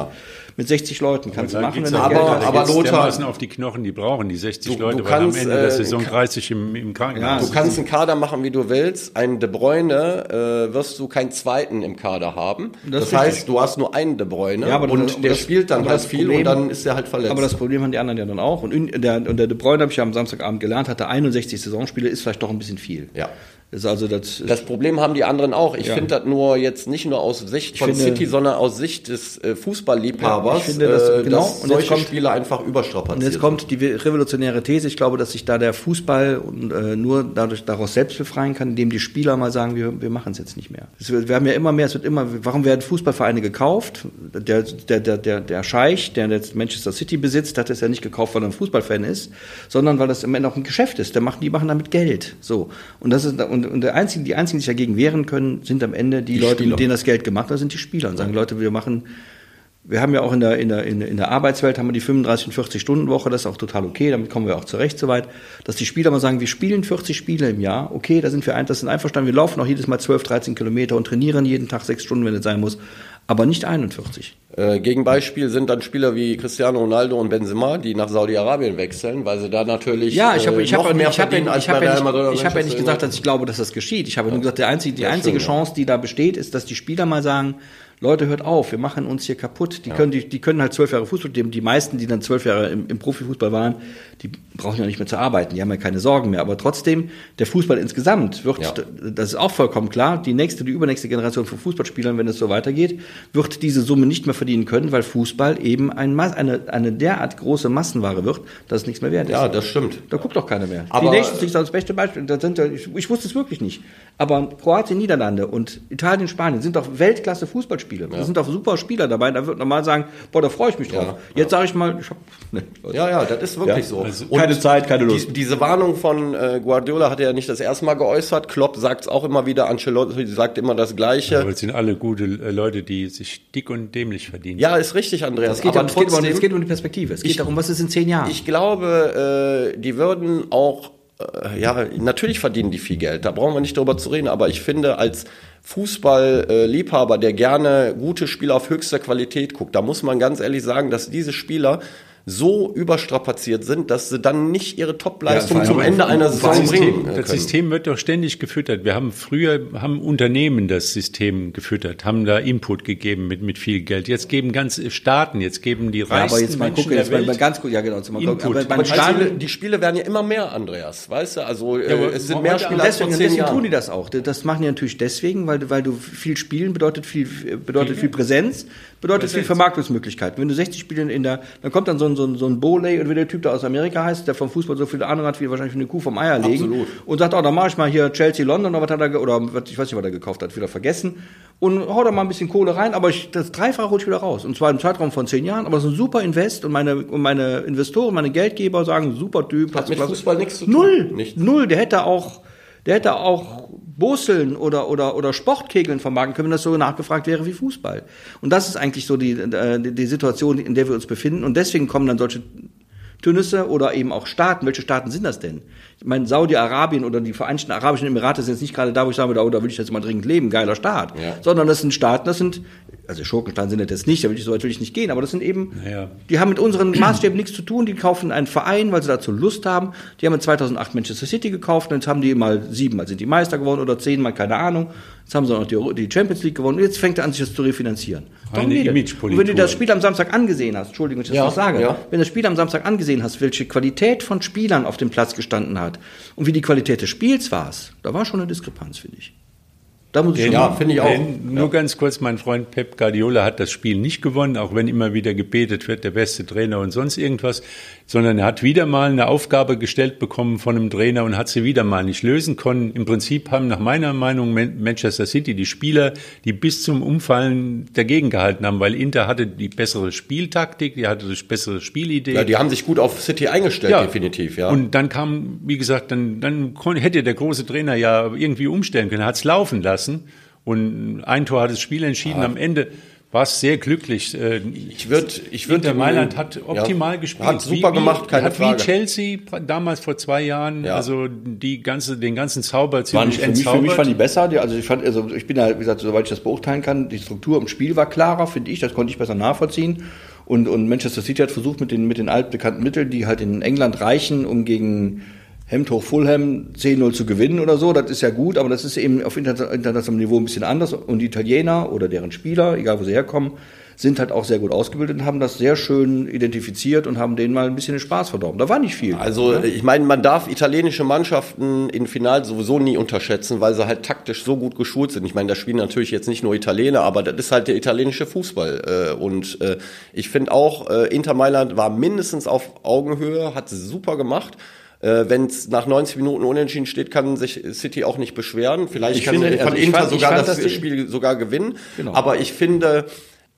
mit 60 Leuten kannst du machen, wenn aber, Geld hat. Aber Lothar, auf die Knochen, die brauchen die 60 du, Leute, du kannst, weil am Ende der äh, Saison 30 im, im Krankenhaus. Ja, du kannst einen Kader machen, wie du willst. Einen De Bruyne äh, wirst du keinen zweiten im Kader haben. Das, das heißt, du hast nur einen De Bruyne ja, aber und das, der das, spielt dann halt viel Problem, und dann ist er halt verletzt. Aber das Problem haben die anderen ja dann auch. Und der, und der De Bruyne habe ich ja am Samstagabend gelernt, hatte 61 Saisonspiele, ist vielleicht doch ein bisschen viel. Ja. Das, also das, das Problem haben die anderen auch. Ich ja. finde das nur jetzt nicht nur aus Sicht von finde, City, sondern aus Sicht des äh, Fußballliebhabers, ja, ich finde, dass, äh, genau, dass solche kommt, Spiele einfach überstrapaziert Und jetzt kommt die revolutionäre These. Ich glaube, dass sich da der Fußball und, äh, nur dadurch daraus selbst befreien kann, indem die Spieler mal sagen, wir, wir machen es jetzt nicht mehr. Wird, wir haben ja immer mehr, es wird immer, warum werden Fußballvereine gekauft? Der, der, der, der, der Scheich, der jetzt Manchester City besitzt, hat es ja nicht gekauft, weil er ein Fußballfan ist, sondern weil das im Ende auch ein Geschäft ist. Der macht, die machen damit Geld. So. Und das ist, und und, und der einzige, die einzigen, die sich dagegen wehren können, sind am Ende die, die Leute, Spieler. mit denen das Geld gemacht wird, sind die Spieler und sagen, Leute, wir machen, wir haben ja auch in der, in der, in der Arbeitswelt haben wir die 35 und 40 Stunden Woche, das ist auch total okay, damit kommen wir auch zurecht soweit, dass die Spieler mal sagen, wir spielen 40 Spiele im Jahr, okay, da sind wir ein, das sind einverstanden, wir laufen auch jedes Mal 12, 13 Kilometer und trainieren jeden Tag sechs Stunden, wenn es sein muss, aber nicht 41. Äh, Gegenbeispiel sind dann Spieler wie Cristiano Ronaldo und Benzema, die nach Saudi-Arabien wechseln, weil sie da natürlich ja, ich habe ich habe mehr ich habe ja, ich habe ja, nicht, ich hab ja nicht gesagt, dass ich glaube, dass das geschieht. Ich habe ja. nur gesagt, der einzige, die einzige stimmt, Chance, die da besteht, ist, dass die Spieler mal sagen, Leute, hört auf, wir machen uns hier kaputt. Die, ja. können, die, die können halt zwölf Jahre Fußball, die, die meisten, die dann zwölf Jahre im, im Profifußball waren, die brauchen ja nicht mehr zu arbeiten, die haben ja keine Sorgen mehr. Aber trotzdem, der Fußball insgesamt wird, ja. das ist auch vollkommen klar, die nächste, die übernächste Generation von Fußballspielern, wenn es so weitergeht, wird diese Summe nicht mehr verdienen können, weil Fußball eben ein, eine, eine derart große Massenware wird, dass es nichts mehr wert ist. Ja, das stimmt. Da guckt doch keiner mehr. Aber die Nations League ist das beste Beispiel. Da sind, ich, ich wusste es wirklich nicht. Aber Kroatien, Niederlande und Italien, Spanien sind doch Weltklasse Fußballspiele. Ja. Da sind doch super Spieler dabei. Da wird normal sagen, boah, da freue ich mich drauf. Ja, Jetzt sage ich mal, ich hab, (laughs) ne, ja, ja, das ist wirklich so. Also, keine Zeit, keine Lust. Die, diese Warnung von äh, Guardiola hat er ja nicht das erste Mal geäußert. Klopp sagt es auch immer wieder. Ancelotti sagt immer das Gleiche. Ja, aber es sind alle gute äh, Leute, die sich dick und dämlich verdienen. Ja, ist richtig, Andreas. Es geht, aber trotzdem, geht, um, es geht um die Perspektive. Es geht ich, darum, was ist in zehn Jahren. Ich glaube, äh, die würden auch ja, natürlich verdienen die viel Geld, da brauchen wir nicht drüber zu reden, aber ich finde, als Fußballliebhaber, der gerne gute Spieler auf höchster Qualität guckt, da muss man ganz ehrlich sagen, dass diese Spieler so überstrapaziert sind, dass sie dann nicht ihre Topleistung ja, zum Ende einer Saison bringen. Können. Das System wird doch ständig gefüttert. Wir haben früher haben Unternehmen das System gefüttert, haben da Input gegeben mit mit viel Geld. Jetzt geben ganze Staaten, jetzt geben die reichsten ja, aber jetzt mal gucken, jetzt mal ganz gut, ja genau, mal Input. Aber, aber Spiele, die Spiele werden ja immer mehr, Andreas, weißt du? Also ja, äh, es sind mehr Spieler als deswegen, deswegen tun die das auch. Das machen die natürlich deswegen, weil weil du viel spielen bedeutet viel bedeutet viel Präsenz bedeutet Präsenz. viel Vermarktungsmöglichkeiten. Wenn du 60 Spiele in der, dann kommt dann so ein, so ein, so ein Bowley und wie der Typ da aus Amerika heißt, der vom Fußball so viele Ahnung hat, wie wahrscheinlich eine Kuh vom Eier legen. Absolut. Und sagt, oh, dann mach ich mal hier Chelsea London oder was hat er, oder ich weiß nicht, was er gekauft hat, wieder vergessen. Und hau da mal ein bisschen Kohle rein, aber ich, das Dreifache hol ich wieder raus. Und zwar im Zeitraum von zehn Jahren, aber das ist ein super Invest und meine, und meine Investoren, meine Geldgeber sagen, super Typ. Hat mit Fußball nichts zu tun. Null. Nicht. Null. Der hätte auch, der hätte auch Boseln oder, oder, oder Sportkegeln vermarkten können, wenn das so nachgefragt wäre wie Fußball. Und das ist eigentlich so die, äh, die, die Situation, in der wir uns befinden. Und deswegen kommen dann solche Tünisse oder eben auch Staaten. Welche Staaten sind das denn? Ich meine, Saudi-Arabien oder die Vereinigten Arabischen Emirate sind jetzt nicht gerade da, wo ich sage, da, oh, da will ich jetzt mal dringend leben, geiler Staat. Ja. Sondern das sind Staaten, das sind, also Schurkenstaaten sind das jetzt nicht, da will ich so natürlich nicht gehen, aber das sind eben, ja. die haben mit unseren Maßstäben nichts zu tun, die kaufen einen Verein, weil sie dazu Lust haben. Die haben in 2008 Manchester City gekauft und jetzt haben die mal siebenmal sind die Meister geworden oder zehnmal, keine Ahnung. Jetzt haben sie auch noch die, die Champions League gewonnen und jetzt fängt er an, sich das zu refinanzieren. Eine Und wenn du das Spiel am Samstag angesehen hast, Entschuldigung, wenn ich das ja, noch sage, ja. wenn du das Spiel am Samstag angesehen hast, welche Qualität von Spielern auf dem Platz gestanden hat und wie die Qualität des Spiels war, da war schon eine Diskrepanz, finde ich. Da muss ich ja, finde ich auch. Nur ja. ganz kurz, mein Freund Pep Guardiola hat das Spiel nicht gewonnen, auch wenn immer wieder gebetet wird, der beste Trainer und sonst irgendwas, sondern er hat wieder mal eine Aufgabe gestellt bekommen von einem Trainer und hat sie wieder mal nicht lösen können. Im Prinzip haben nach meiner Meinung Manchester City die Spieler, die bis zum Umfallen dagegen gehalten haben, weil Inter hatte die bessere Spieltaktik, die hatte die bessere Spielidee. Ja, die haben sich gut auf City eingestellt, ja. definitiv, ja. Und dann kam, wie gesagt, dann, dann hätte der große Trainer ja irgendwie umstellen können, hat es laufen lassen lassen. Und ein Tor hat das Spiel entschieden. Ja. Am Ende war es sehr glücklich. Äh, ich würde, ich würde. Der Mailand hat optimal ja, gespielt. Hat super wie, gemacht, keine hat Frage. Wie Chelsea damals vor zwei Jahren, ja. also die ganze, den ganzen Zauber ziemlich für mich, für mich waren die besser. Die, also ich fand, also ich bin da, wie gesagt, soweit ich das beurteilen kann, die Struktur im Spiel war klarer, finde ich. Das konnte ich besser nachvollziehen. Und, und Manchester City hat versucht mit den, mit den altbekannten Mitteln, die halt in England reichen, um gegen Hemd hoch Fulham 10-0 zu gewinnen oder so, das ist ja gut, aber das ist eben auf internationalem Niveau ein bisschen anders. Und die Italiener oder deren Spieler, egal wo sie herkommen, sind halt auch sehr gut ausgebildet und haben das sehr schön identifiziert und haben denen mal ein bisschen den Spaß verdorben. Da war nicht viel. Also ne? ich meine, man darf italienische Mannschaften in Final sowieso nie unterschätzen, weil sie halt taktisch so gut geschult sind. Ich meine, da spielen natürlich jetzt nicht nur Italiener, aber das ist halt der italienische Fußball. Äh, und äh, ich finde auch, äh, Inter Mailand war mindestens auf Augenhöhe, hat super gemacht. Äh, Wenn es nach 90 Minuten unentschieden steht, kann sich City auch nicht beschweren. Vielleicht Ich kann finde, von also Inter fand- sogar fand, das, die- Spiel sogar gewinnen. Genau. Aber ich finde,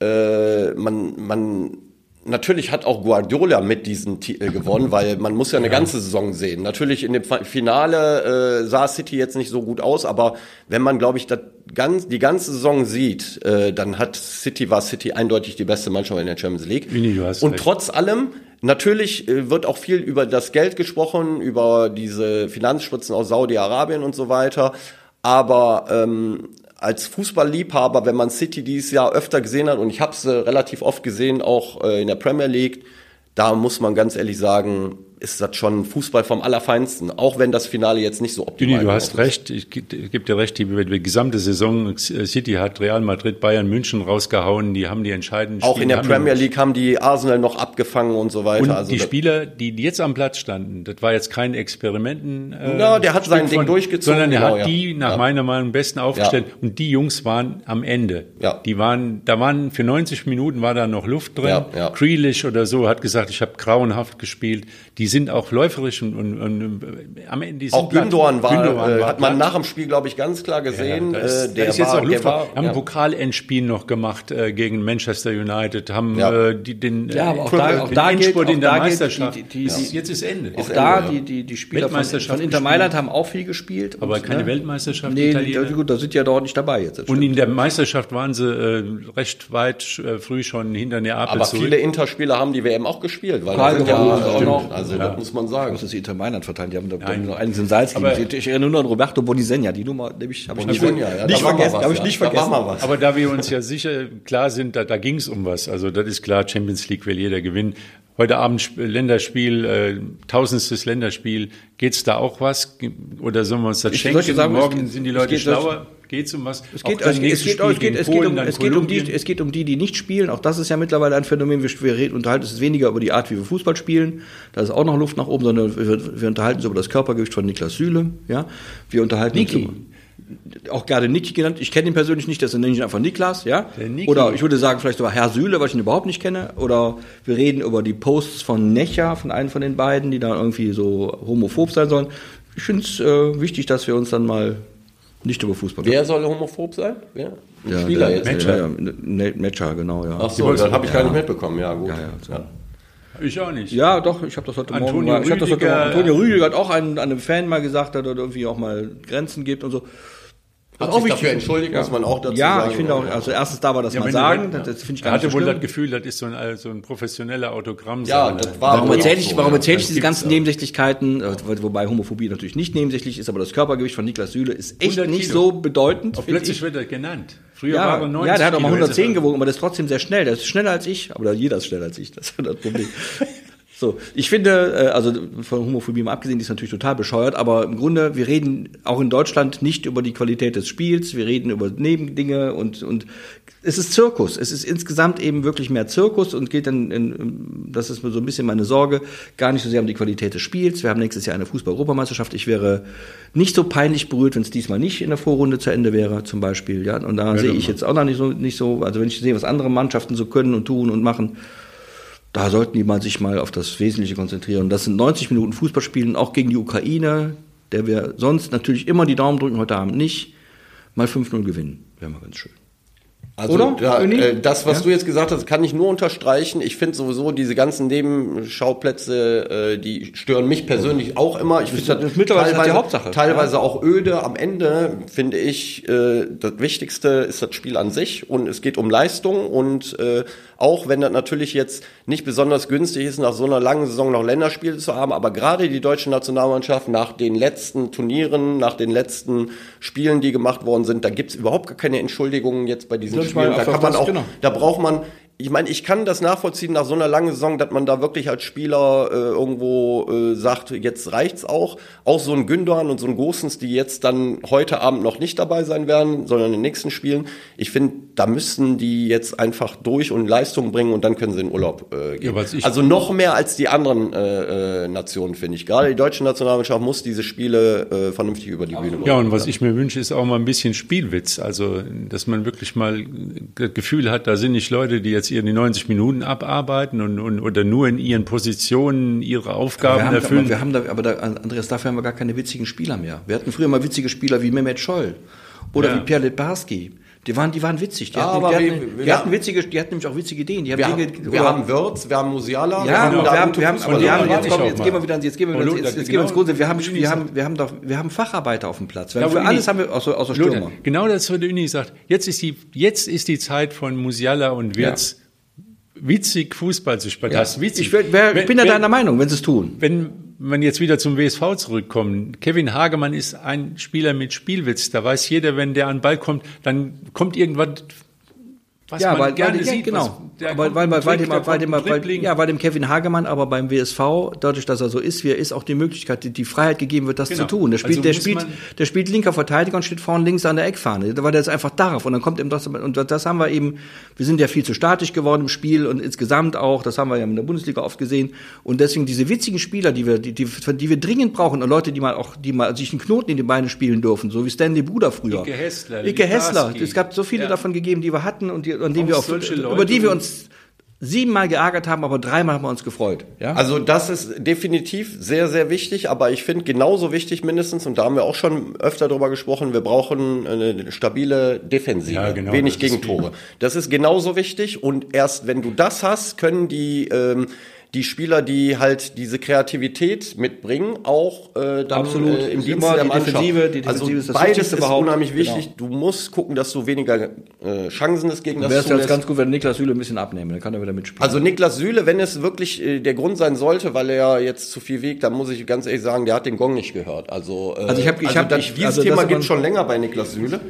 äh, man, man Natürlich hat auch Guardiola mit diesem Titel gewonnen, weil man muss ja eine ganze Saison sehen. Natürlich in dem Finale äh, sah City jetzt nicht so gut aus, aber wenn man, glaube ich, das ganz, die ganze Saison sieht, äh, dann hat City war City eindeutig die beste Mannschaft in der Champions League. Hast Und recht. trotz allem, natürlich äh, wird auch viel über das Geld gesprochen, über diese Finanzspritzen aus Saudi-Arabien und so weiter. Aber ähm, als Fußballliebhaber, wenn man City dieses Jahr öfter gesehen hat, und ich habe es äh, relativ oft gesehen, auch äh, in der Premier League, da muss man ganz ehrlich sagen, ist das schon Fußball vom Allerfeinsten, auch wenn das Finale jetzt nicht so optimal Juni, du hast ist. recht. Ich gebe geb dir recht. Die, die gesamte Saison City hat Real Madrid, Bayern, München rausgehauen. Die haben die entscheidenden Auch in der Premier League haben die Arsenal noch abgefangen und so weiter. Und also die Spieler, die jetzt am Platz standen, das war jetzt kein Experimenten. Äh, Ja, der hat sein Stück Ding durchgezogen, Sondern er genau, hat ja. die nach Ja. meiner Meinung am besten aufgestellt. Und die Jungs waren am Ende. Ja. Die waren, da waren für 90 Minuten war da noch Luft drin. Ja, ja. Grealish oder so hat gesagt, ich habe grauenhaft gespielt. Die sind auch läuferisch und, und, und äh, am Ende. Die sind Auch Gündogan war, Gündogan äh, war hat man nach dem Spiel, glaube ich, ganz klar gesehen. Ja, ist, äh, da der ist jetzt war, auch Luft. war, haben ja. ein Pokalendspiel noch gemacht äh, gegen Manchester United, haben Ja. äh, die, den, Ja, aber auch äh, da- auch den da Endspurt in der Meisterschaft. die- die- Ist- die- jetzt ist Ende. Auch Ende, da, ja. die, die, die Spieler von, Weltmeisterschaft von Inter. Mailand haben auch viel gespielt. Aber Und, keine ne? Weltmeisterschaft, Nee, Italiener. gut, da sind ja dort nicht dabei jetzt. Und in der Meisterschaft waren sie äh, recht weit äh, früh schon hinter Neapel Aber zurück. viele Interspieler haben die WM auch gespielt. Weil sind ja, auch noch. Also das muss man sagen. Das ist Inter Mailand verteilt. Die haben da Nein. noch einiges im Salz liegen. Ich erinnere nur an Roberto Bonisegna. Die Nummer habe ich, hab ich nicht, Bonisigna, ja, da nicht vergessen. was, Habe ich ja. nicht war vergessen. Aber da wir uns ja sicher klar sind, da, da ging es um was. Also das ist klar, Champions League will jeder gewinnen. Heute Abend Sp- Länderspiel, äh, tausendstes Länderspiel. Geht's da auch was? Oder sollen wir uns das Ich schenken? sagen, Morgen es geht- sind die es Leute geht-. Geht's um was? Es geht, es, geht, es, geht, es, geht, es, geht Polen, um, es, geht um die, es geht um die, die nicht spielen. Auch das ist ja mittlerweile ein Phänomen. Wir, wir reden, unterhalten uns weniger über die Art, wie wir Fußball spielen. Da ist auch noch Luft nach oben, sondern wir, wir unterhalten uns über das Körpergewicht von Niklas Süle. Ja? Wir unterhalten Niki. uns über, auch gerade Niki genannt. Ich kenne ihn persönlich nicht, deswegen nenne ich ihn einfach Niklas. Ja? Oder ich würde sagen, vielleicht sogar Herr Süle, weil ich ihn überhaupt nicht kenne. Oder wir reden über die Posts von Necha, von einem von den beiden, die da irgendwie so homophob sein sollen. Ich finde es äh, wichtig, dass wir uns dann mal nicht über Fußball Wer soll homophob sein? Wer? Ein ja, Spieler der, jetzt. Matcher. Ja, ja, ne- Matcher, genau, ja. Ach so, das habe ich gar nicht mitbekommen. Ja, gut. Ja, ja, so. Ich auch nicht. Ja, doch, ich habe das heute Antonio Morgen mal, ich hab das heute Rüdiger, Antonio ja. Rüdiger hat auch einen, einem Fan mal gesagt, dass er irgendwie auch mal Grenzen gibt und so. Hat auch sich dafür entschuldigt, muss man auch dazu ja, sagen. ich finde auch, also erstens da war das Ja, mal sagen, du- das, das finde ich Er gar nicht hatte so wohl das Gefühl, das ist so ein, so ein professioneller Autogramm. Ja, das war Warum erzähle ich, so, warum ja. erzähle ich Das diese ganzen auch. Nebensächlichkeiten, äh, wo- wobei Homophobie natürlich nicht nebensächlich ist, aber das Körpergewicht von Niklas Süle ist echt 100 nicht so bedeutend. Finde plötzlich ich. wird er genannt. Früher Ja, war er 90 ja, der hat auch mal Kilo, jetzt 110 ist er- gewogen, aber der ist trotzdem sehr schnell. Der ist schneller als ich, aber jeder ist schneller als ich. Das ist das Problem. (laughs) So, ich finde, äh, also von Homophobie mal abgesehen, die ist natürlich total bescheuert, aber im Grunde, wir reden auch in Deutschland nicht über die Qualität des Spiels, wir reden über Nebendinge und, und es ist Zirkus. Es ist insgesamt eben wirklich mehr Zirkus und geht dann, in, das ist mir so ein bisschen meine Sorge, gar nicht so sehr um die Qualität des Spiels. Wir haben nächstes Jahr eine Fußball-Europameisterschaft. Ich wäre nicht so peinlich berührt, wenn es diesmal nicht in der Vorrunde zu Ende wäre, zum Beispiel. Ja, und da sehe ich jetzt auch noch nicht so, nicht so, also wenn ich sehe, was andere Mannschaften so können und tun und machen, da sollten die mal sich mal auf das Wesentliche konzentrieren. Das sind 90 Minuten Fußballspielen, auch gegen die Ukraine, der wir sonst natürlich immer die Daumen drücken, heute Abend nicht, mal 5-0 gewinnen. Wäre mal ganz schön. Also Oder, Ja, Uni? äh, das, was Ja? du jetzt gesagt hast, kann ich nur unterstreichen. Ich finde sowieso diese ganzen Nebenschauplätze, äh, die stören mich persönlich auch immer. Ich finde das ist mittlerweile das die Hauptsache. Teilweise auch öde. Am Ende finde ich, äh, das Wichtigste ist das Spiel an sich und es geht um Leistung und äh, auch wenn das natürlich jetzt nicht besonders günstig ist, nach so einer langen Saison noch Länderspiele zu haben, aber gerade die deutsche Nationalmannschaft nach den letzten Turnieren, nach den letzten Spielen, die gemacht worden sind, da gibt's überhaupt gar keine Entschuldigungen jetzt bei diesen Das war Spielen. Da man auch, genau. da braucht man ich meine, ich kann das nachvollziehen nach so einer langen Saison, dass man da wirklich als Spieler äh, irgendwo äh, sagt, jetzt reicht's auch. Auch so ein Gündogan und so ein Gosens, die jetzt dann heute Abend noch nicht dabei sein werden, sondern in den nächsten Spielen. Ich finde, da müssten die jetzt einfach durch und Leistung bringen und dann können sie in Urlaub äh, gehen. Ja, also noch mehr als die anderen äh, äh, Nationen, finde ich. Gerade die deutsche Nationalmannschaft muss diese Spiele äh, vernünftig über die Bühne bringen. Ja, und was ich mir wünsche, ist auch mal ein bisschen Spielwitz. Also, dass man wirklich mal das Gefühl hat, da sind nicht Leute, die jetzt ihre 90 Minuten abarbeiten und, und oder nur in ihren Positionen ihre Aufgaben haben, erfüllen. aber wir haben da, aber da, Andreas, dafür haben wir gar keine witzigen Spieler mehr. Wir hatten früher mal witzige Spieler wie Mehmet Scholl oder Ja. wie Pierre Litbarski. Die waren, die waren witzig. Die, Ja, hatten, aber die, hatten, wir- die hatten witzige, die hatten nämlich auch witzige Ideen. Die haben Wir, Dinge, haben, wir oder- haben Wirtz, wir haben Musiala, ja, wir haben, wir haben, wir haben, warte jetzt, ich kommen, auch jetzt gehen wir wieder, jetzt gehen wir, jetzt, jetzt, jetzt gehen wir ins Grunde. Wir haben, wir haben, wir haben doch, wir haben Facharbeiter auf dem Platz. Wir haben Ja, für alles haben wir, außer, außer Stürmer. genau das, was der Uni sagt. Jetzt ist die, jetzt ist die Zeit von Musiala und Wirtz, witzig Fußball zu spielen. Das ist witzig. Ich, wär- wer, Wenn- bin ja wenn- deiner Meinung, wenn sie es tun. Wenn man jetzt wieder zum WSV zurückkommt, Kevin Hagemann ist ein Spieler mit Spielwitz. Da weiß jeder, wenn der an den Ball kommt, dann kommt irgendwas, was ja, man weil, gerne weil, sieht. genau. was- weil, weil, weil, weil, Trick, dem, weil, dem, weil, Dribbling. ja, weil dem Kevin Hagemann, aber beim WSV, dadurch, dass er so ist, wie er ist, auch die Möglichkeit, die, die Freiheit gegeben wird, das Genau. zu tun. Der spielt, Also der spielt, der spielt linker Verteidiger und steht vorne links an der Eckfahne. Da war der jetzt einfach darauf. Und dann kommt eben das, und das haben wir eben, wir sind ja viel zu statisch geworden im Spiel und insgesamt auch, das haben wir ja in der Bundesliga oft gesehen. Und deswegen diese witzigen Spieler, die wir, die, die, die wir dringend brauchen, und Leute, die mal auch, die mal sich einen Knoten in die Beine spielen dürfen, so wie Stanley Buda früher. Icke Hessler, Icke Hessler. Es gab so viele Ja. davon gegeben, die wir hatten und die, an denen wir auch, über die wir uns siebenmal geärgert haben, aber dreimal haben wir uns gefreut. Ja? Also das ist definitiv sehr, sehr wichtig, aber ich finde genauso wichtig mindestens, und da haben wir auch schon öfter drüber gesprochen, wir brauchen eine stabile Defensive, Ja, genau, wenig das ist Gegentore. Das ist genauso wichtig und erst wenn du das hast, können die ähm, die Spieler, die halt diese Kreativität mitbringen, auch äh, dann Absolut. äh, im immer der die Mannschaft. Defensive, die Defensive also ist das beides Wichtigste ist überhaupt. unheimlich wichtig. Genau. Du musst gucken, dass du weniger äh, Chancen des Gegners Wäre es jetzt ganz gut, wenn Niklas Süle ein bisschen abnehmen, dann kann er wieder mitspielen. Also Niklas Süle, wenn es wirklich äh, der Grund sein sollte, weil er jetzt zu viel wiegt, dann muss ich ganz ehrlich sagen, der hat den Gong nicht gehört. Also, äh, Also ich hab- ich hab- das, ich- dieses also Thema gibt schon länger bei Niklas Süle.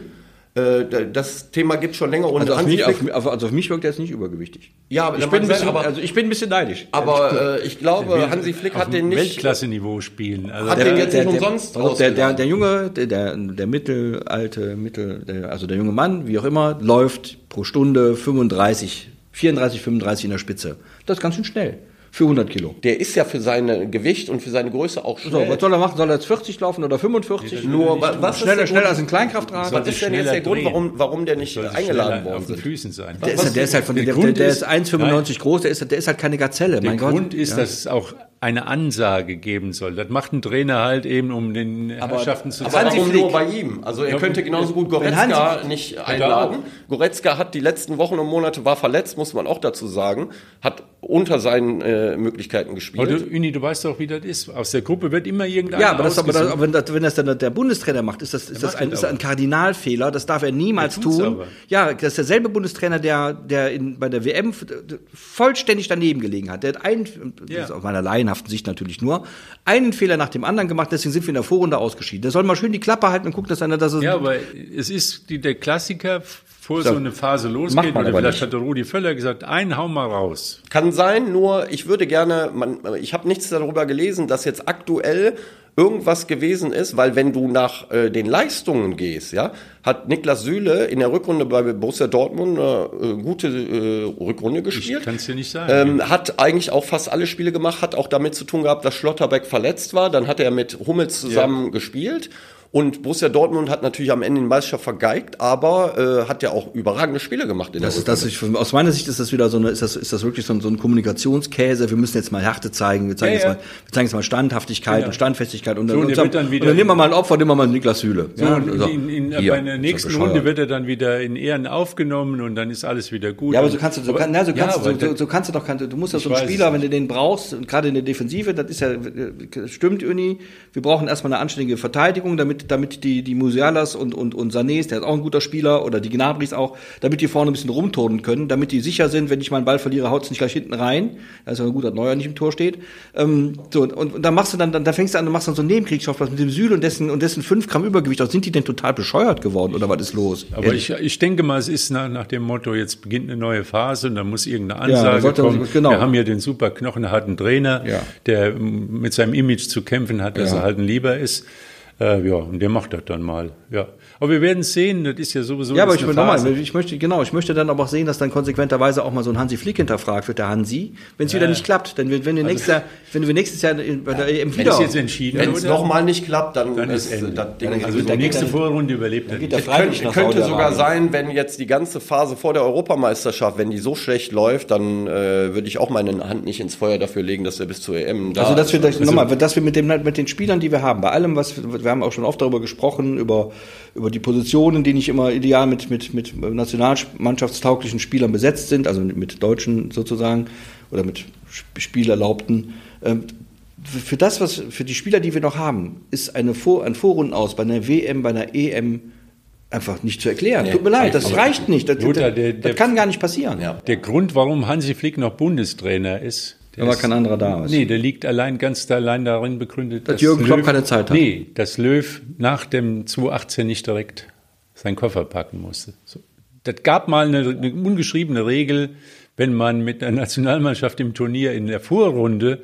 Äh, da- das Thema gibt schon länger und also, auf mich, auf, auf, also auf mich wirkt er jetzt nicht übergewichtig. Ja, aber ich bin, ein bisschen, aber- also ich bin ein bisschen neidisch. aber äh, ich glaube, will Hansi Flick hat den nicht. Weltklasse-Niveau spielen. Also Hat der, den jetzt nicht umsonst der, der, der Junge, der, der, der mittelalte, mittel, der, also der junge Mann, wie auch immer, läuft pro Stunde 35, 34, 35 in der Spitze. Das ist ganz schön schnell. Für 100 Kilo. Der ist ja für sein Gewicht und für seine Größe auch So, schnell. was soll er machen? Soll er jetzt 40 laufen oder 45? Nur, wa- was ist schneller, schneller als ein Kleinkraftrad. was ist denn jetzt der Grund, warum, warum der nicht eingeladen worden auf den ist? Füßen sein. Der ist, halt- der ist halt von der der, der, der ist- ist 1,95 groß, der ist, der ist halt keine Gazelle. Der mein Grund Gott. ist, Ja. dass es auch eine Ansage geben soll. Das macht ein Trainer halt eben, um den Herrschaften zu Aber zeigen. warum Flick- nur bei ihm? Also er könnte genauso gut Goretzka nicht einladen. Goretzka hat die letzten Wochen und Monate war verletzt, muss man auch dazu sagen, hat unter seinen äh, Möglichkeiten Aber gespielt. du, Uni, du weißt doch, wie das ist. Aus der Gruppe wird immer irgendeiner Ja, aber, das, aber, das, aber wenn, das, wenn das dann der Bundestrainer macht, ist das, ist das ein, das ist das ein aber. Kardinalfehler. Das darf er niemals tun. aber. Ja, das ist derselbe Bundestrainer, der, der in, bei der WM vollständig daneben gelegen hat. Der hat einen, Ja. das ist aus meiner laienhaften Sicht natürlich nur, einen Fehler nach dem anderen gemacht. Deswegen sind wir in der Vorrunde ausgeschieden. Der soll mal schön die Klappe halten und gucken, dass einer, dass es Ja, aber es ist die, der Klassiker, vor So. so, eine Phase losgeht, oder vielleicht nicht. hat der Rudi Völler gesagt, einen hau mal raus. Kann sein, nur ich würde gerne, man, ich habe nichts darüber gelesen, dass jetzt aktuell irgendwas gewesen ist, weil wenn du nach äh, den Leistungen gehst, ja, hat Niklas Süle in der Rückrunde bei Borussia Dortmund eine äh, gute äh, Rückrunde gespielt. Ich kann es dir nicht sagen. Ähm, hat eigentlich auch fast alle Spiele gemacht, hat auch damit zu tun gehabt, dass Schlotterbeck verletzt war. Dann hat er mit Hummels zusammen gespielt. Und Borussia Dortmund hat natürlich am Ende den Meisterschaft vergeigt, aber äh, hat ja auch überragende Spiele gemacht in Das der ist, das ist, aus meiner Sicht ist das wieder so eine, ist das, ist das wirklich so ein, so ein Kommunikationskäse. Wir müssen jetzt mal Härte zeigen. Wir zeigen, Ja, jetzt, ja. Mal, wir zeigen jetzt mal Standhaftigkeit Genau. und Standfestigkeit. Und, So, dann, und und, dann, dann und wieder- dann nehmen wir mal ein Opfer, nehmen wir mal Niklas Hühle. So, und in, in, Hier, bei der nächsten. Runde wird er dann wieder in Ehren aufgenommen und dann ist alles wieder gut. Ja, aber so kannst du, so, Aber- kann, na, so, ja, kannst, du, so, das- so kannst du doch, kannst, du musst ja so einen Spieler, wenn du den brauchst, und gerade in der Defensive, das ist ja, stimmt, Uni, wir brauchen erstmal eine anständige Verteidigung, damit damit, damit die, die Musialas und, und, und Sanés, der ist auch ein guter Spieler, oder die Gnabris auch, damit die vorne ein bisschen rumturnen können, damit die sicher sind, wenn ich meinen Ball verliere, haut es nicht gleich hinten rein. Da ist ja gut, dass Neuer nicht im Tor steht. Ähm, so, und, und dann machst du dann, dann, dann fängst du an, du machst dann so einen Nebenkriegsschauplatz mit dem Süd und dessen, und dessen 5 Gramm Übergewicht. Also sind die denn total bescheuert geworden, oder was ist los? Aber ich, ich denke mal, es ist nach, nach dem Motto, jetzt beginnt eine neue Phase und da muss irgendeine Ja, Ansage sollte- kommen. genau. Wir haben hier den super knochenharten Trainer, Ja. der mit seinem Image zu kämpfen hat, dass Ja. er halt ein Lieber ist. Äh, ja, und der macht das dann mal. Ja. Aber wir werden sehen, das ist ja sowieso Ja, aber ich eine will nochmal, ich möchte, genau, ich möchte dann aber auch sehen, dass dann konsequenterweise auch mal so ein Hansi Flick hinterfragt wird, der Hansi, wenn es wieder nicht klappt. Denn wenn, wenn, wir nächstes Jahr, wenn wir nächstes Jahr in- bei der EM Wenn wieder. es jetzt entschieden Wenn es nochmal nicht klappt, dann, Dann ist Ende. das Ding dann- Also Da die nächste dann- Vorrunde überlebt er geht der könnte, könnte sogar sein, wenn jetzt die ganze Phase vor der Europameisterschaft, wenn die so schlecht läuft, dann äh, würde ich auch meine Hand nicht ins Feuer dafür legen, dass er bis zur EM da Also, dass wir, das, nochmal, dass wir mit, dem, mit den Spielern, die wir haben, bei allem, was wir, wir haben auch schon oft darüber gesprochen, über, über die Positionen, die nicht immer ideal mit, mit, mit nationalmannschaftstauglichen Spielern besetzt sind, also mit, mit Deutschen sozusagen oder mit Sp- Spielerlaubten. Ähm, für das, was, für die Spieler, die wir noch haben, ist eine Vor, ein Vorrunden aus bei einer WM, bei einer EM einfach nicht zu erklären. Tut mir leid, das reicht nicht. Das, das, der- das der- kann gar nicht passieren. Ja. Der Grund, warum Hansi Flick noch Bundestrainer ist, Da war kein anderer da. Nee, der liegt allein ganz allein darin begründet, Dass Jürgen Klopp keine Zeit hat. Nee, dass Löw nach dem 2018 nicht direkt seinen Koffer packen musste. So. Das gab mal eine, eine ungeschriebene Regel, wenn man mit der Nationalmannschaft im Turnier in der Vorrunde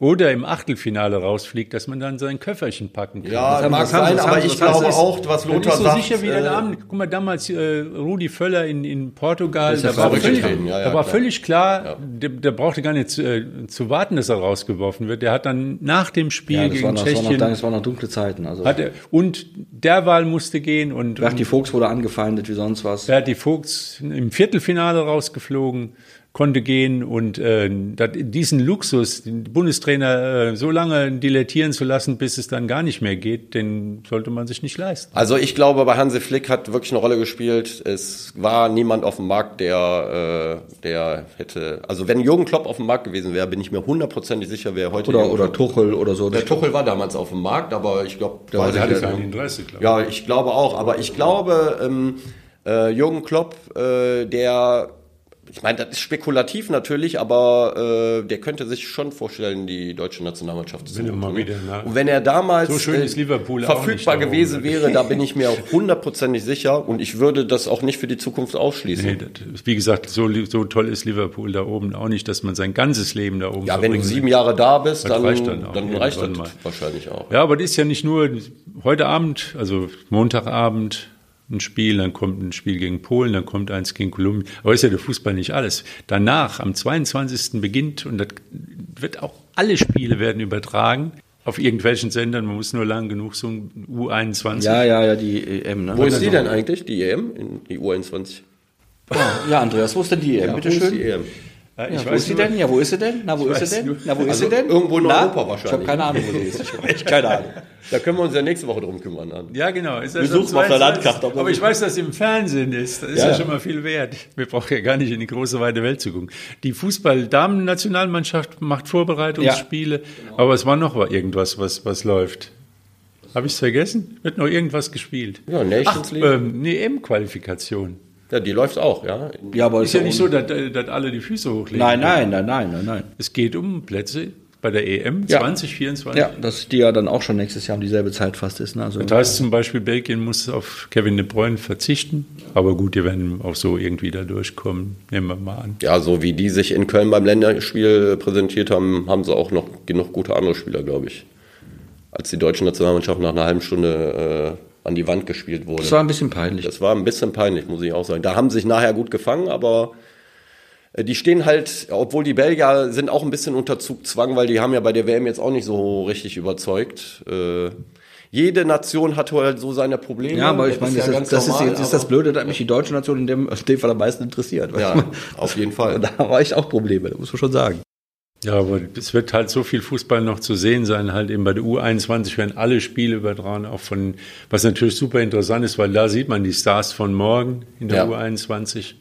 oder im Achtelfinale rausfliegt, dass man dann sein Köfferchen packen kann. Ja, haben- mag haben- sein, aber ich glaube das auch, was Lothar ist so sagt. sicher wie äh, der Abend. Guck mal, damals äh, Rudi Völler in, in Portugal, ja da war, völlig, ja, ja, da war klar. völlig klar, der, der brauchte gar nicht zu, äh, zu warten, dass er rausgeworfen wird. Der hat dann nach dem Spiel Ja, das, gegen noch, das, war noch, Tschechien das waren noch dunkle Zeiten. Also. er, und der Wahl musste gehen und, Berti Vogts wurde angefeindet wie sonst was. Berti Vogts im Viertelfinale rausgeflogen, konnte gehen und äh, dat, diesen Luxus, den Bundestrainer äh, so lange dilettieren zu lassen, bis es dann gar nicht mehr geht, den sollte man sich nicht leisten. Also ich glaube, bei Hansi Flick hat wirklich eine Rolle gespielt. Es war niemand auf dem Markt, der, äh, der hätte. Also wenn Jürgen Klopp auf dem Markt gewesen wäre, bin ich mir hundertprozentig sicher, wer heute. Oder, oder Tuchel oder so. Der Tuchel war damals auf dem Markt, aber ich glaube, Der hatte ich kein nicht. Interesse, glaube Ja, ich glaube auch. Aber ich glaube, ähm, äh, Jürgen Klopp, äh, der, ich meine, das ist spekulativ natürlich, aber äh, der könnte sich schon vorstellen, die deutsche Nationalmannschaft zu holen. wieder, ne? Und wenn er damals So schön ist Liverpool verfügbar gewesen oben. wäre, da bin ich mir auch (laughs) hundertprozentig sicher und ich würde das auch nicht für die Zukunft ausschließen. Nee, das, wie gesagt, so, so toll ist Liverpool da oben auch nicht, dass man sein ganzes Leben da oben ja, wenn du sieben. Jahre da bist, dann, reicht dann, dann reicht das mal. wahrscheinlich auch. Ja, aber das ist ja nicht nur heute Abend, also Montagabend ein Spiel, dann kommt ein Spiel gegen Polen, dann kommt eins gegen Kolumbien. Aber ist ja der Fußball nicht alles. Danach, am 22. beginnt, und das wird auch alle Spiele werden übertragen, auf irgendwelchen Sendern, man muss nur lang genug so ein U21. Ja, ja, ja, die EM. Ne? Wo ist die denn eigentlich, die EM, in die U21? Ja, Andreas, wo ist denn die EM? Bitte Wo ist schön. Ja, Ja, ich wo weiß ist sie nur- denn? Ja, wo ist sie denn? Na, wo ist sie denn? nur- Na, wo ist Also sie denn? irgendwo in Na? Europa Ich habe wahrscheinlich. keine Ahnung, wo sie ist. Ich (laughs) habe echt keine Ahnung. Da können wir uns ja nächste Woche drum kümmern. An. Ja, genau. Ist Wir suchen mal auf der 22. Landkarte, Aber ich ist. weiß, dass es im Fernsehen ist. Das ist Ja, ja, ja. schon mal viel wert. Wir brauchen ja gar nicht in die große weite Welt zu gucken. Die Fußball-Damen-Nationalmannschaft macht Vorbereitungsspiele, aber es war noch irgendwas, was, was läuft. Habe ich es vergessen? Wird noch irgendwas gespielt? Ja, Nations Ach, League. ähm, eine EM-Qualifikation. Ja, die läuft auch, ja. Ja, aber Ist ja nicht so, dass, dass alle die Füße hochlegen. Nein, nein, nein, nein, nein, nein. Es geht um Plätze bei der EM Ja. 2024. Ja, dass die ja dann auch schon nächstes Jahr um dieselbe Zeit fast ist. Ne? Also, Das heißt zum Beispiel, Belgien muss auf Kevin De Bruyne verzichten. Aber gut, die werden auch so irgendwie da durchkommen. Nehmen wir mal an. Ja, so wie die sich in Köln beim Länderspiel präsentiert haben, haben sie auch noch genug gute andere Spieler, glaube ich. Als die deutsche Nationalmannschaft nach einer halben Stunde äh, an die Wand gespielt wurde. das war ein bisschen peinlich. Das war ein bisschen peinlich, muss ich auch sagen. Da haben sie sich nachher gut gefangen, aber äh, die stehen halt, obwohl die Belgier sind auch ein bisschen unter Zugzwang, weil die haben ja bei der WM jetzt auch nicht so richtig überzeugt. Äh, jede Nation hat halt so seine Probleme. ja, aber ich meine, das, ja ist, ganz das, ist, normal, jetzt ist das Blöde, dass mich die deutsche Nation in dem, in dem Fall am meisten interessiert. Ja, auf jeden Fall. Und (laughs) da war ich auch Probleme, das muss man schon sagen. Ja, aber es wird halt so viel Fußball noch zu sehen sein. Halt eben bei der U21 werden alle Spiele übertragen, auch von, was natürlich super interessant ist, weil da sieht man die Stars von morgen in der Ja. U21.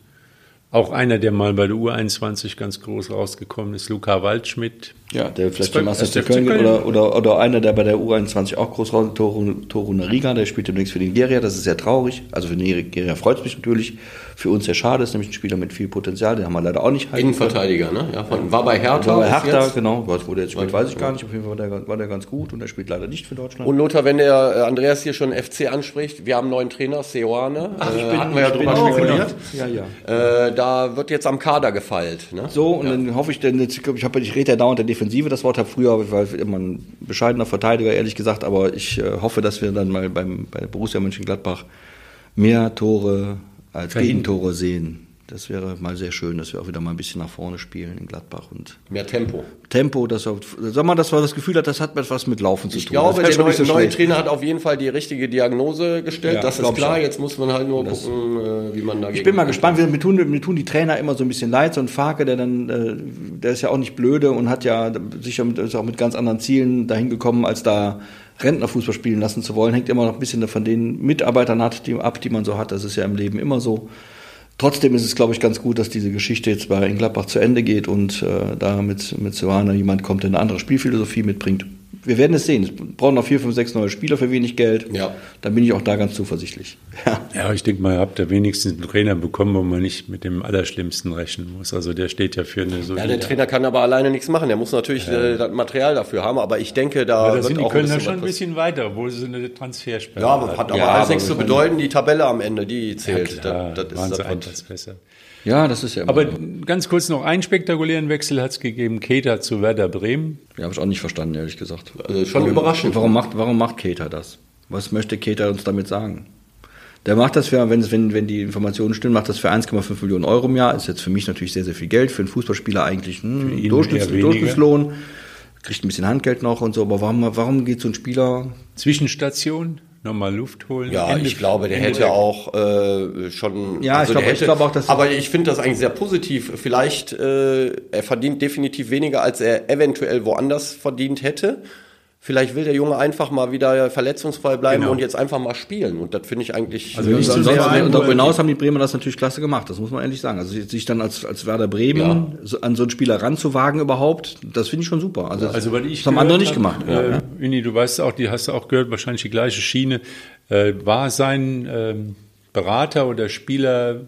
Auch einer, der mal bei der U21 ganz groß rausgekommen ist, Luca Waldschmidt. Ja, der vielleicht Ist zum bei- Master ist der Köln Köln? oder, oder, oder einer, der bei der U21 auch groß raus, Toru, Toru Nariga, der spielt demnächst für Nigeria, das ist sehr traurig. Also für Nigeria freut es mich natürlich. Für uns sehr schade, ist nämlich ein Spieler mit viel Potenzial, den haben wir leider auch nicht halten können. Innenverteidiger, ne? Ja, von, war bei Hertha. War bei Hertha, jetzt. genau. Was, wo der jetzt spielt, weiß ich gar nicht. Auf jeden Fall war der, war der ganz gut und er spielt leider nicht für Deutschland. Und Lothar, wenn der äh, Andreas hier schon FC anspricht, wir haben einen neuen Trainer, Seoane. Ach, ich äh, bin- hatten wir ja drüber spekuliert. Ja, ja. Äh, da wird jetzt am Kader gefeilt. Ne? So, und dann hoffe ich, denn jetzt, ich, hab, ich rede ja dauernd der Defensive, das Wort habe früher, weil ich immer ein bescheidener Verteidiger, ehrlich gesagt, aber ich äh, hoffe, dass wir dann mal beim, bei Borussia Mönchengladbach mehr Tore als Verhindern. Gegentore sehen. Das wäre mal sehr schön, dass wir auch wieder mal ein bisschen nach vorne spielen in Gladbach und Mehr Tempo. Tempo, dass wir, sag mal, dass man das Gefühl hat, das hat etwas mit Laufen zu Ich tun. glaube, das der neue, so neue. Trainer hat auf jeden Fall die richtige Diagnose gestellt. Ja, das ist ich klar. Jetzt muss man halt nur gucken, äh, wie man dagegen Ich bin mal gespannt, mir, mir, tun, mir tun die Trainer immer so ein bisschen leid. So ein Farke, der dann, äh, der ist ja auch nicht blöde und hat ja sicher mit, ist auch mit ganz anderen Zielen dahin gekommen, als da Rentnerfußball spielen lassen zu wollen. Hängt immer noch ein bisschen von den Mitarbeitern ab, die man so hat. Das ist ja im Leben immer so. Trotzdem ist es, glaube ich, ganz gut, dass diese Geschichte jetzt bei Gladbach zu Ende geht und äh, da mit, mit Silvana jemand kommt, der eine andere Spielphilosophie mitbringt. Wir werden es sehen. Es brauchen noch vier, fünf, sechs neue Spieler für wenig Geld. Ja. Dann bin ich auch da ganz zuversichtlich. (laughs) Ja. Ja, ich denke mal, ihr habt da wenigstens einen Trainer bekommen, wo man nicht mit dem Allerschlimmsten rechnen muss. Also der steht ja für eine Ja, solide... der Trainer kann aber alleine nichts machen. Der muss natürlich äh, das Material dafür haben. Aber ich denke, da aber sind die Kölner ein schon ein bisschen weiter, obwohl sie eine Transfersperre Ja, aber hat aber Ja, alles aber nichts zu bedeuten. Die Tabelle am Ende, die zählt. Klar, das, das ist das, besser. Ja, das ist ja immer Aber so. ganz kurz noch einen spektakulären Wechsel hat es gegeben. Keter zu Werder Bremen. Ja, habe ich auch nicht verstanden, ehrlich gesagt. Also schon warum, überraschend. Warum macht, warum macht Keter das? Was möchte Keter uns damit sagen? Der macht das für, wenn, wenn, wenn die Informationen stimmen, macht das für 1,5 Millionen Euro im Jahr. Ist jetzt für mich natürlich sehr, sehr viel Geld. Für einen Fußballspieler eigentlich ein ihn Durchschnitts. Durchschnittslohn. Kriegt ein bisschen Handgeld noch und so. Aber warum, warum geht so ein Spieler Zwischenstation, nochmal Luft holen. Ja, Ende- ich glaube, der Ende hätte der- auch äh, schon. Ja, ich der glaube- ich hätte- glaube auch, dass- Aber ich finde das eigentlich sehr positiv. Vielleicht, äh, er verdient definitiv weniger, als er eventuell woanders verdient hätte. Vielleicht will der Junge einfach mal wieder verletzungsfrei bleiben Genau. und jetzt einfach mal spielen. Und das finde ich eigentlich. Also nicht Und so sehr ein, und darüber er hinaus haben die Bremer das natürlich klasse gemacht, das muss man ehrlich sagen. Also sich dann als, als Werder Bremen so, an so einen Spieler ranzuwagen überhaupt, das finde ich schon super. Also, Also, was ich das haben andere nicht gemacht. Ja, Äh, ja. Uni, du weißt auch, die hast du auch gehört, wahrscheinlich die gleiche Schiene. Äh, war sein ähm, Berater oder Spieler,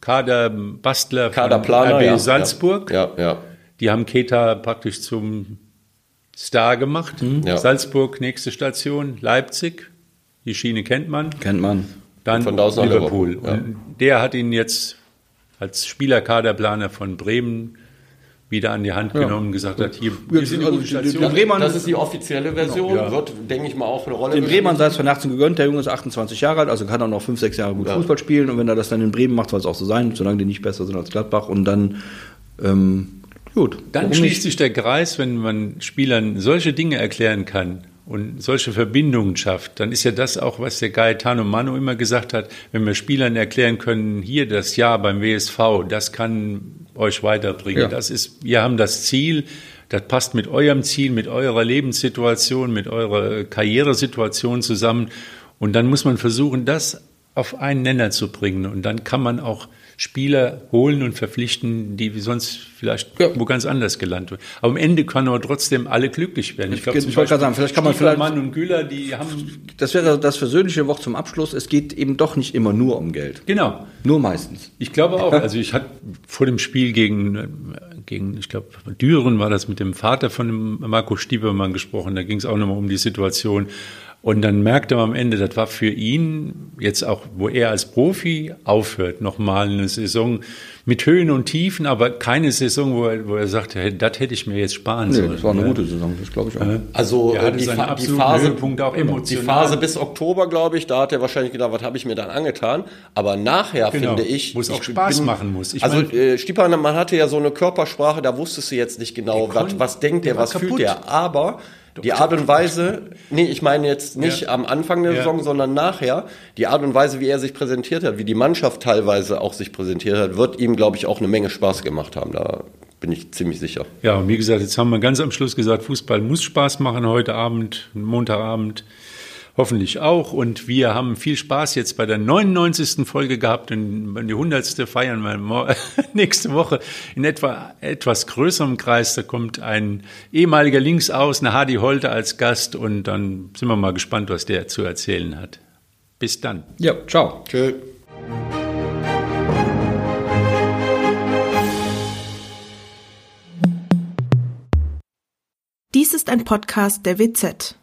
Kaderbastler Kaderplaner, RB ja, Salzburg. Ja, ja. Die haben Keta praktisch zum Star gemacht. Ja. Salzburg, nächste Station, Leipzig. Die Schiene kennt man. Kennt man. Dann Von da Liverpool. Ja. Und der hat ihn jetzt als Spielerkaderplaner von Bremen wieder an die Hand genommen und gesagt hat, hier, wir sind eine also Station. die Bremer- Das ist die offizielle Version. Ja. Wird, denke ich mal, auch eine Rolle Den. Bremern sei es von Herzen gegönnt, der Junge ist 28 Jahre alt, also kann er noch 5, 6 Jahre gut Ja. Fußball spielen und wenn er das dann in Bremen macht, soll es auch so sein, solange die nicht besser sind als Gladbach und dann, ähm, gut. Dann Warum schließt nicht? sich der Kreis, wenn man Spielern solche Dinge erklären kann und solche Verbindungen schafft, dann ist ja das auch, was der Gaetano Mano immer gesagt hat, wenn wir Spielern erklären können, hier das Jahr beim WSV, das kann euch weiterbringen. Ja. Das ist, wir haben das Ziel, das passt mit eurem Ziel, mit eurer Lebenssituation, mit eurer Karrieresituation zusammen. Und dann muss man versuchen, das auf einen Nenner zu bringen. Und dann kann man auch Spieler holen und verpflichten, die sonst vielleicht Ja. wo ganz anders gelandet werden. Aber am Ende kann aber trotzdem alle glücklich werden. Ich, glaube, Ich wollte gerade sagen, vielleicht kann man vielleicht- und Güller, die haben Das wäre das versöhnliche Wort zum Abschluss. Es geht eben doch nicht immer nur um Geld. genau. Nur meistens. Ich glaube auch. Also ich hatte vor dem Spiel gegen, gegen ich glaube, Düren war das mit dem Vater von dem Marco Stiebermann gesprochen. Da ging es auch nochmal um die Situation. Und dann merkte man am Ende, das war für ihn jetzt auch, wo er als Profi aufhört, nochmal eine Saison mit Höhen und Tiefen, aber keine Saison, wo er, wo er sagte, hey, das hätte ich mir jetzt sparen Nee, sollen. das war eine Ja. gute Saison, das glaube ich auch. Also Er äh, hatte die, seine Fa die Phase, auch die. Phase bis Oktober, glaube ich, da hat er wahrscheinlich gedacht, was habe ich mir dann angetan. Aber nachher Genau, finde ich, wo es auch ich Spaß machen muss. Ich also mein- äh, Stipan, man hatte ja so eine Körpersprache, da wusstest du jetzt nicht genau, was, was denkt der, der was fühlt der. Aber die Art und Weise, nee, ich meine jetzt nicht Ja. am Anfang der Ja. Saison, sondern nachher, die Art und Weise, wie er sich präsentiert hat, wie die Mannschaft teilweise auch sich präsentiert hat, wird ihm, glaube ich, auch eine Menge Spaß gemacht haben. Da bin ich ziemlich sicher. Ja, und wie gesagt, jetzt haben wir ganz am Schluss gesagt, Fußball muss Spaß machen heute Abend, Montagabend. Hoffentlich auch. Und wir haben viel Spaß jetzt bei der 99. Folge gehabt und die 100. feiern wir (laughs) nächste Woche in etwa etwas größerem Kreis. Da kommt ein ehemaliger Linksaußen, Hadi Holte als Gast und dann sind wir mal gespannt, was der zu erzählen hat. Bis dann. Ja, ciao. Tschö. Dies ist ein Podcast der WZ.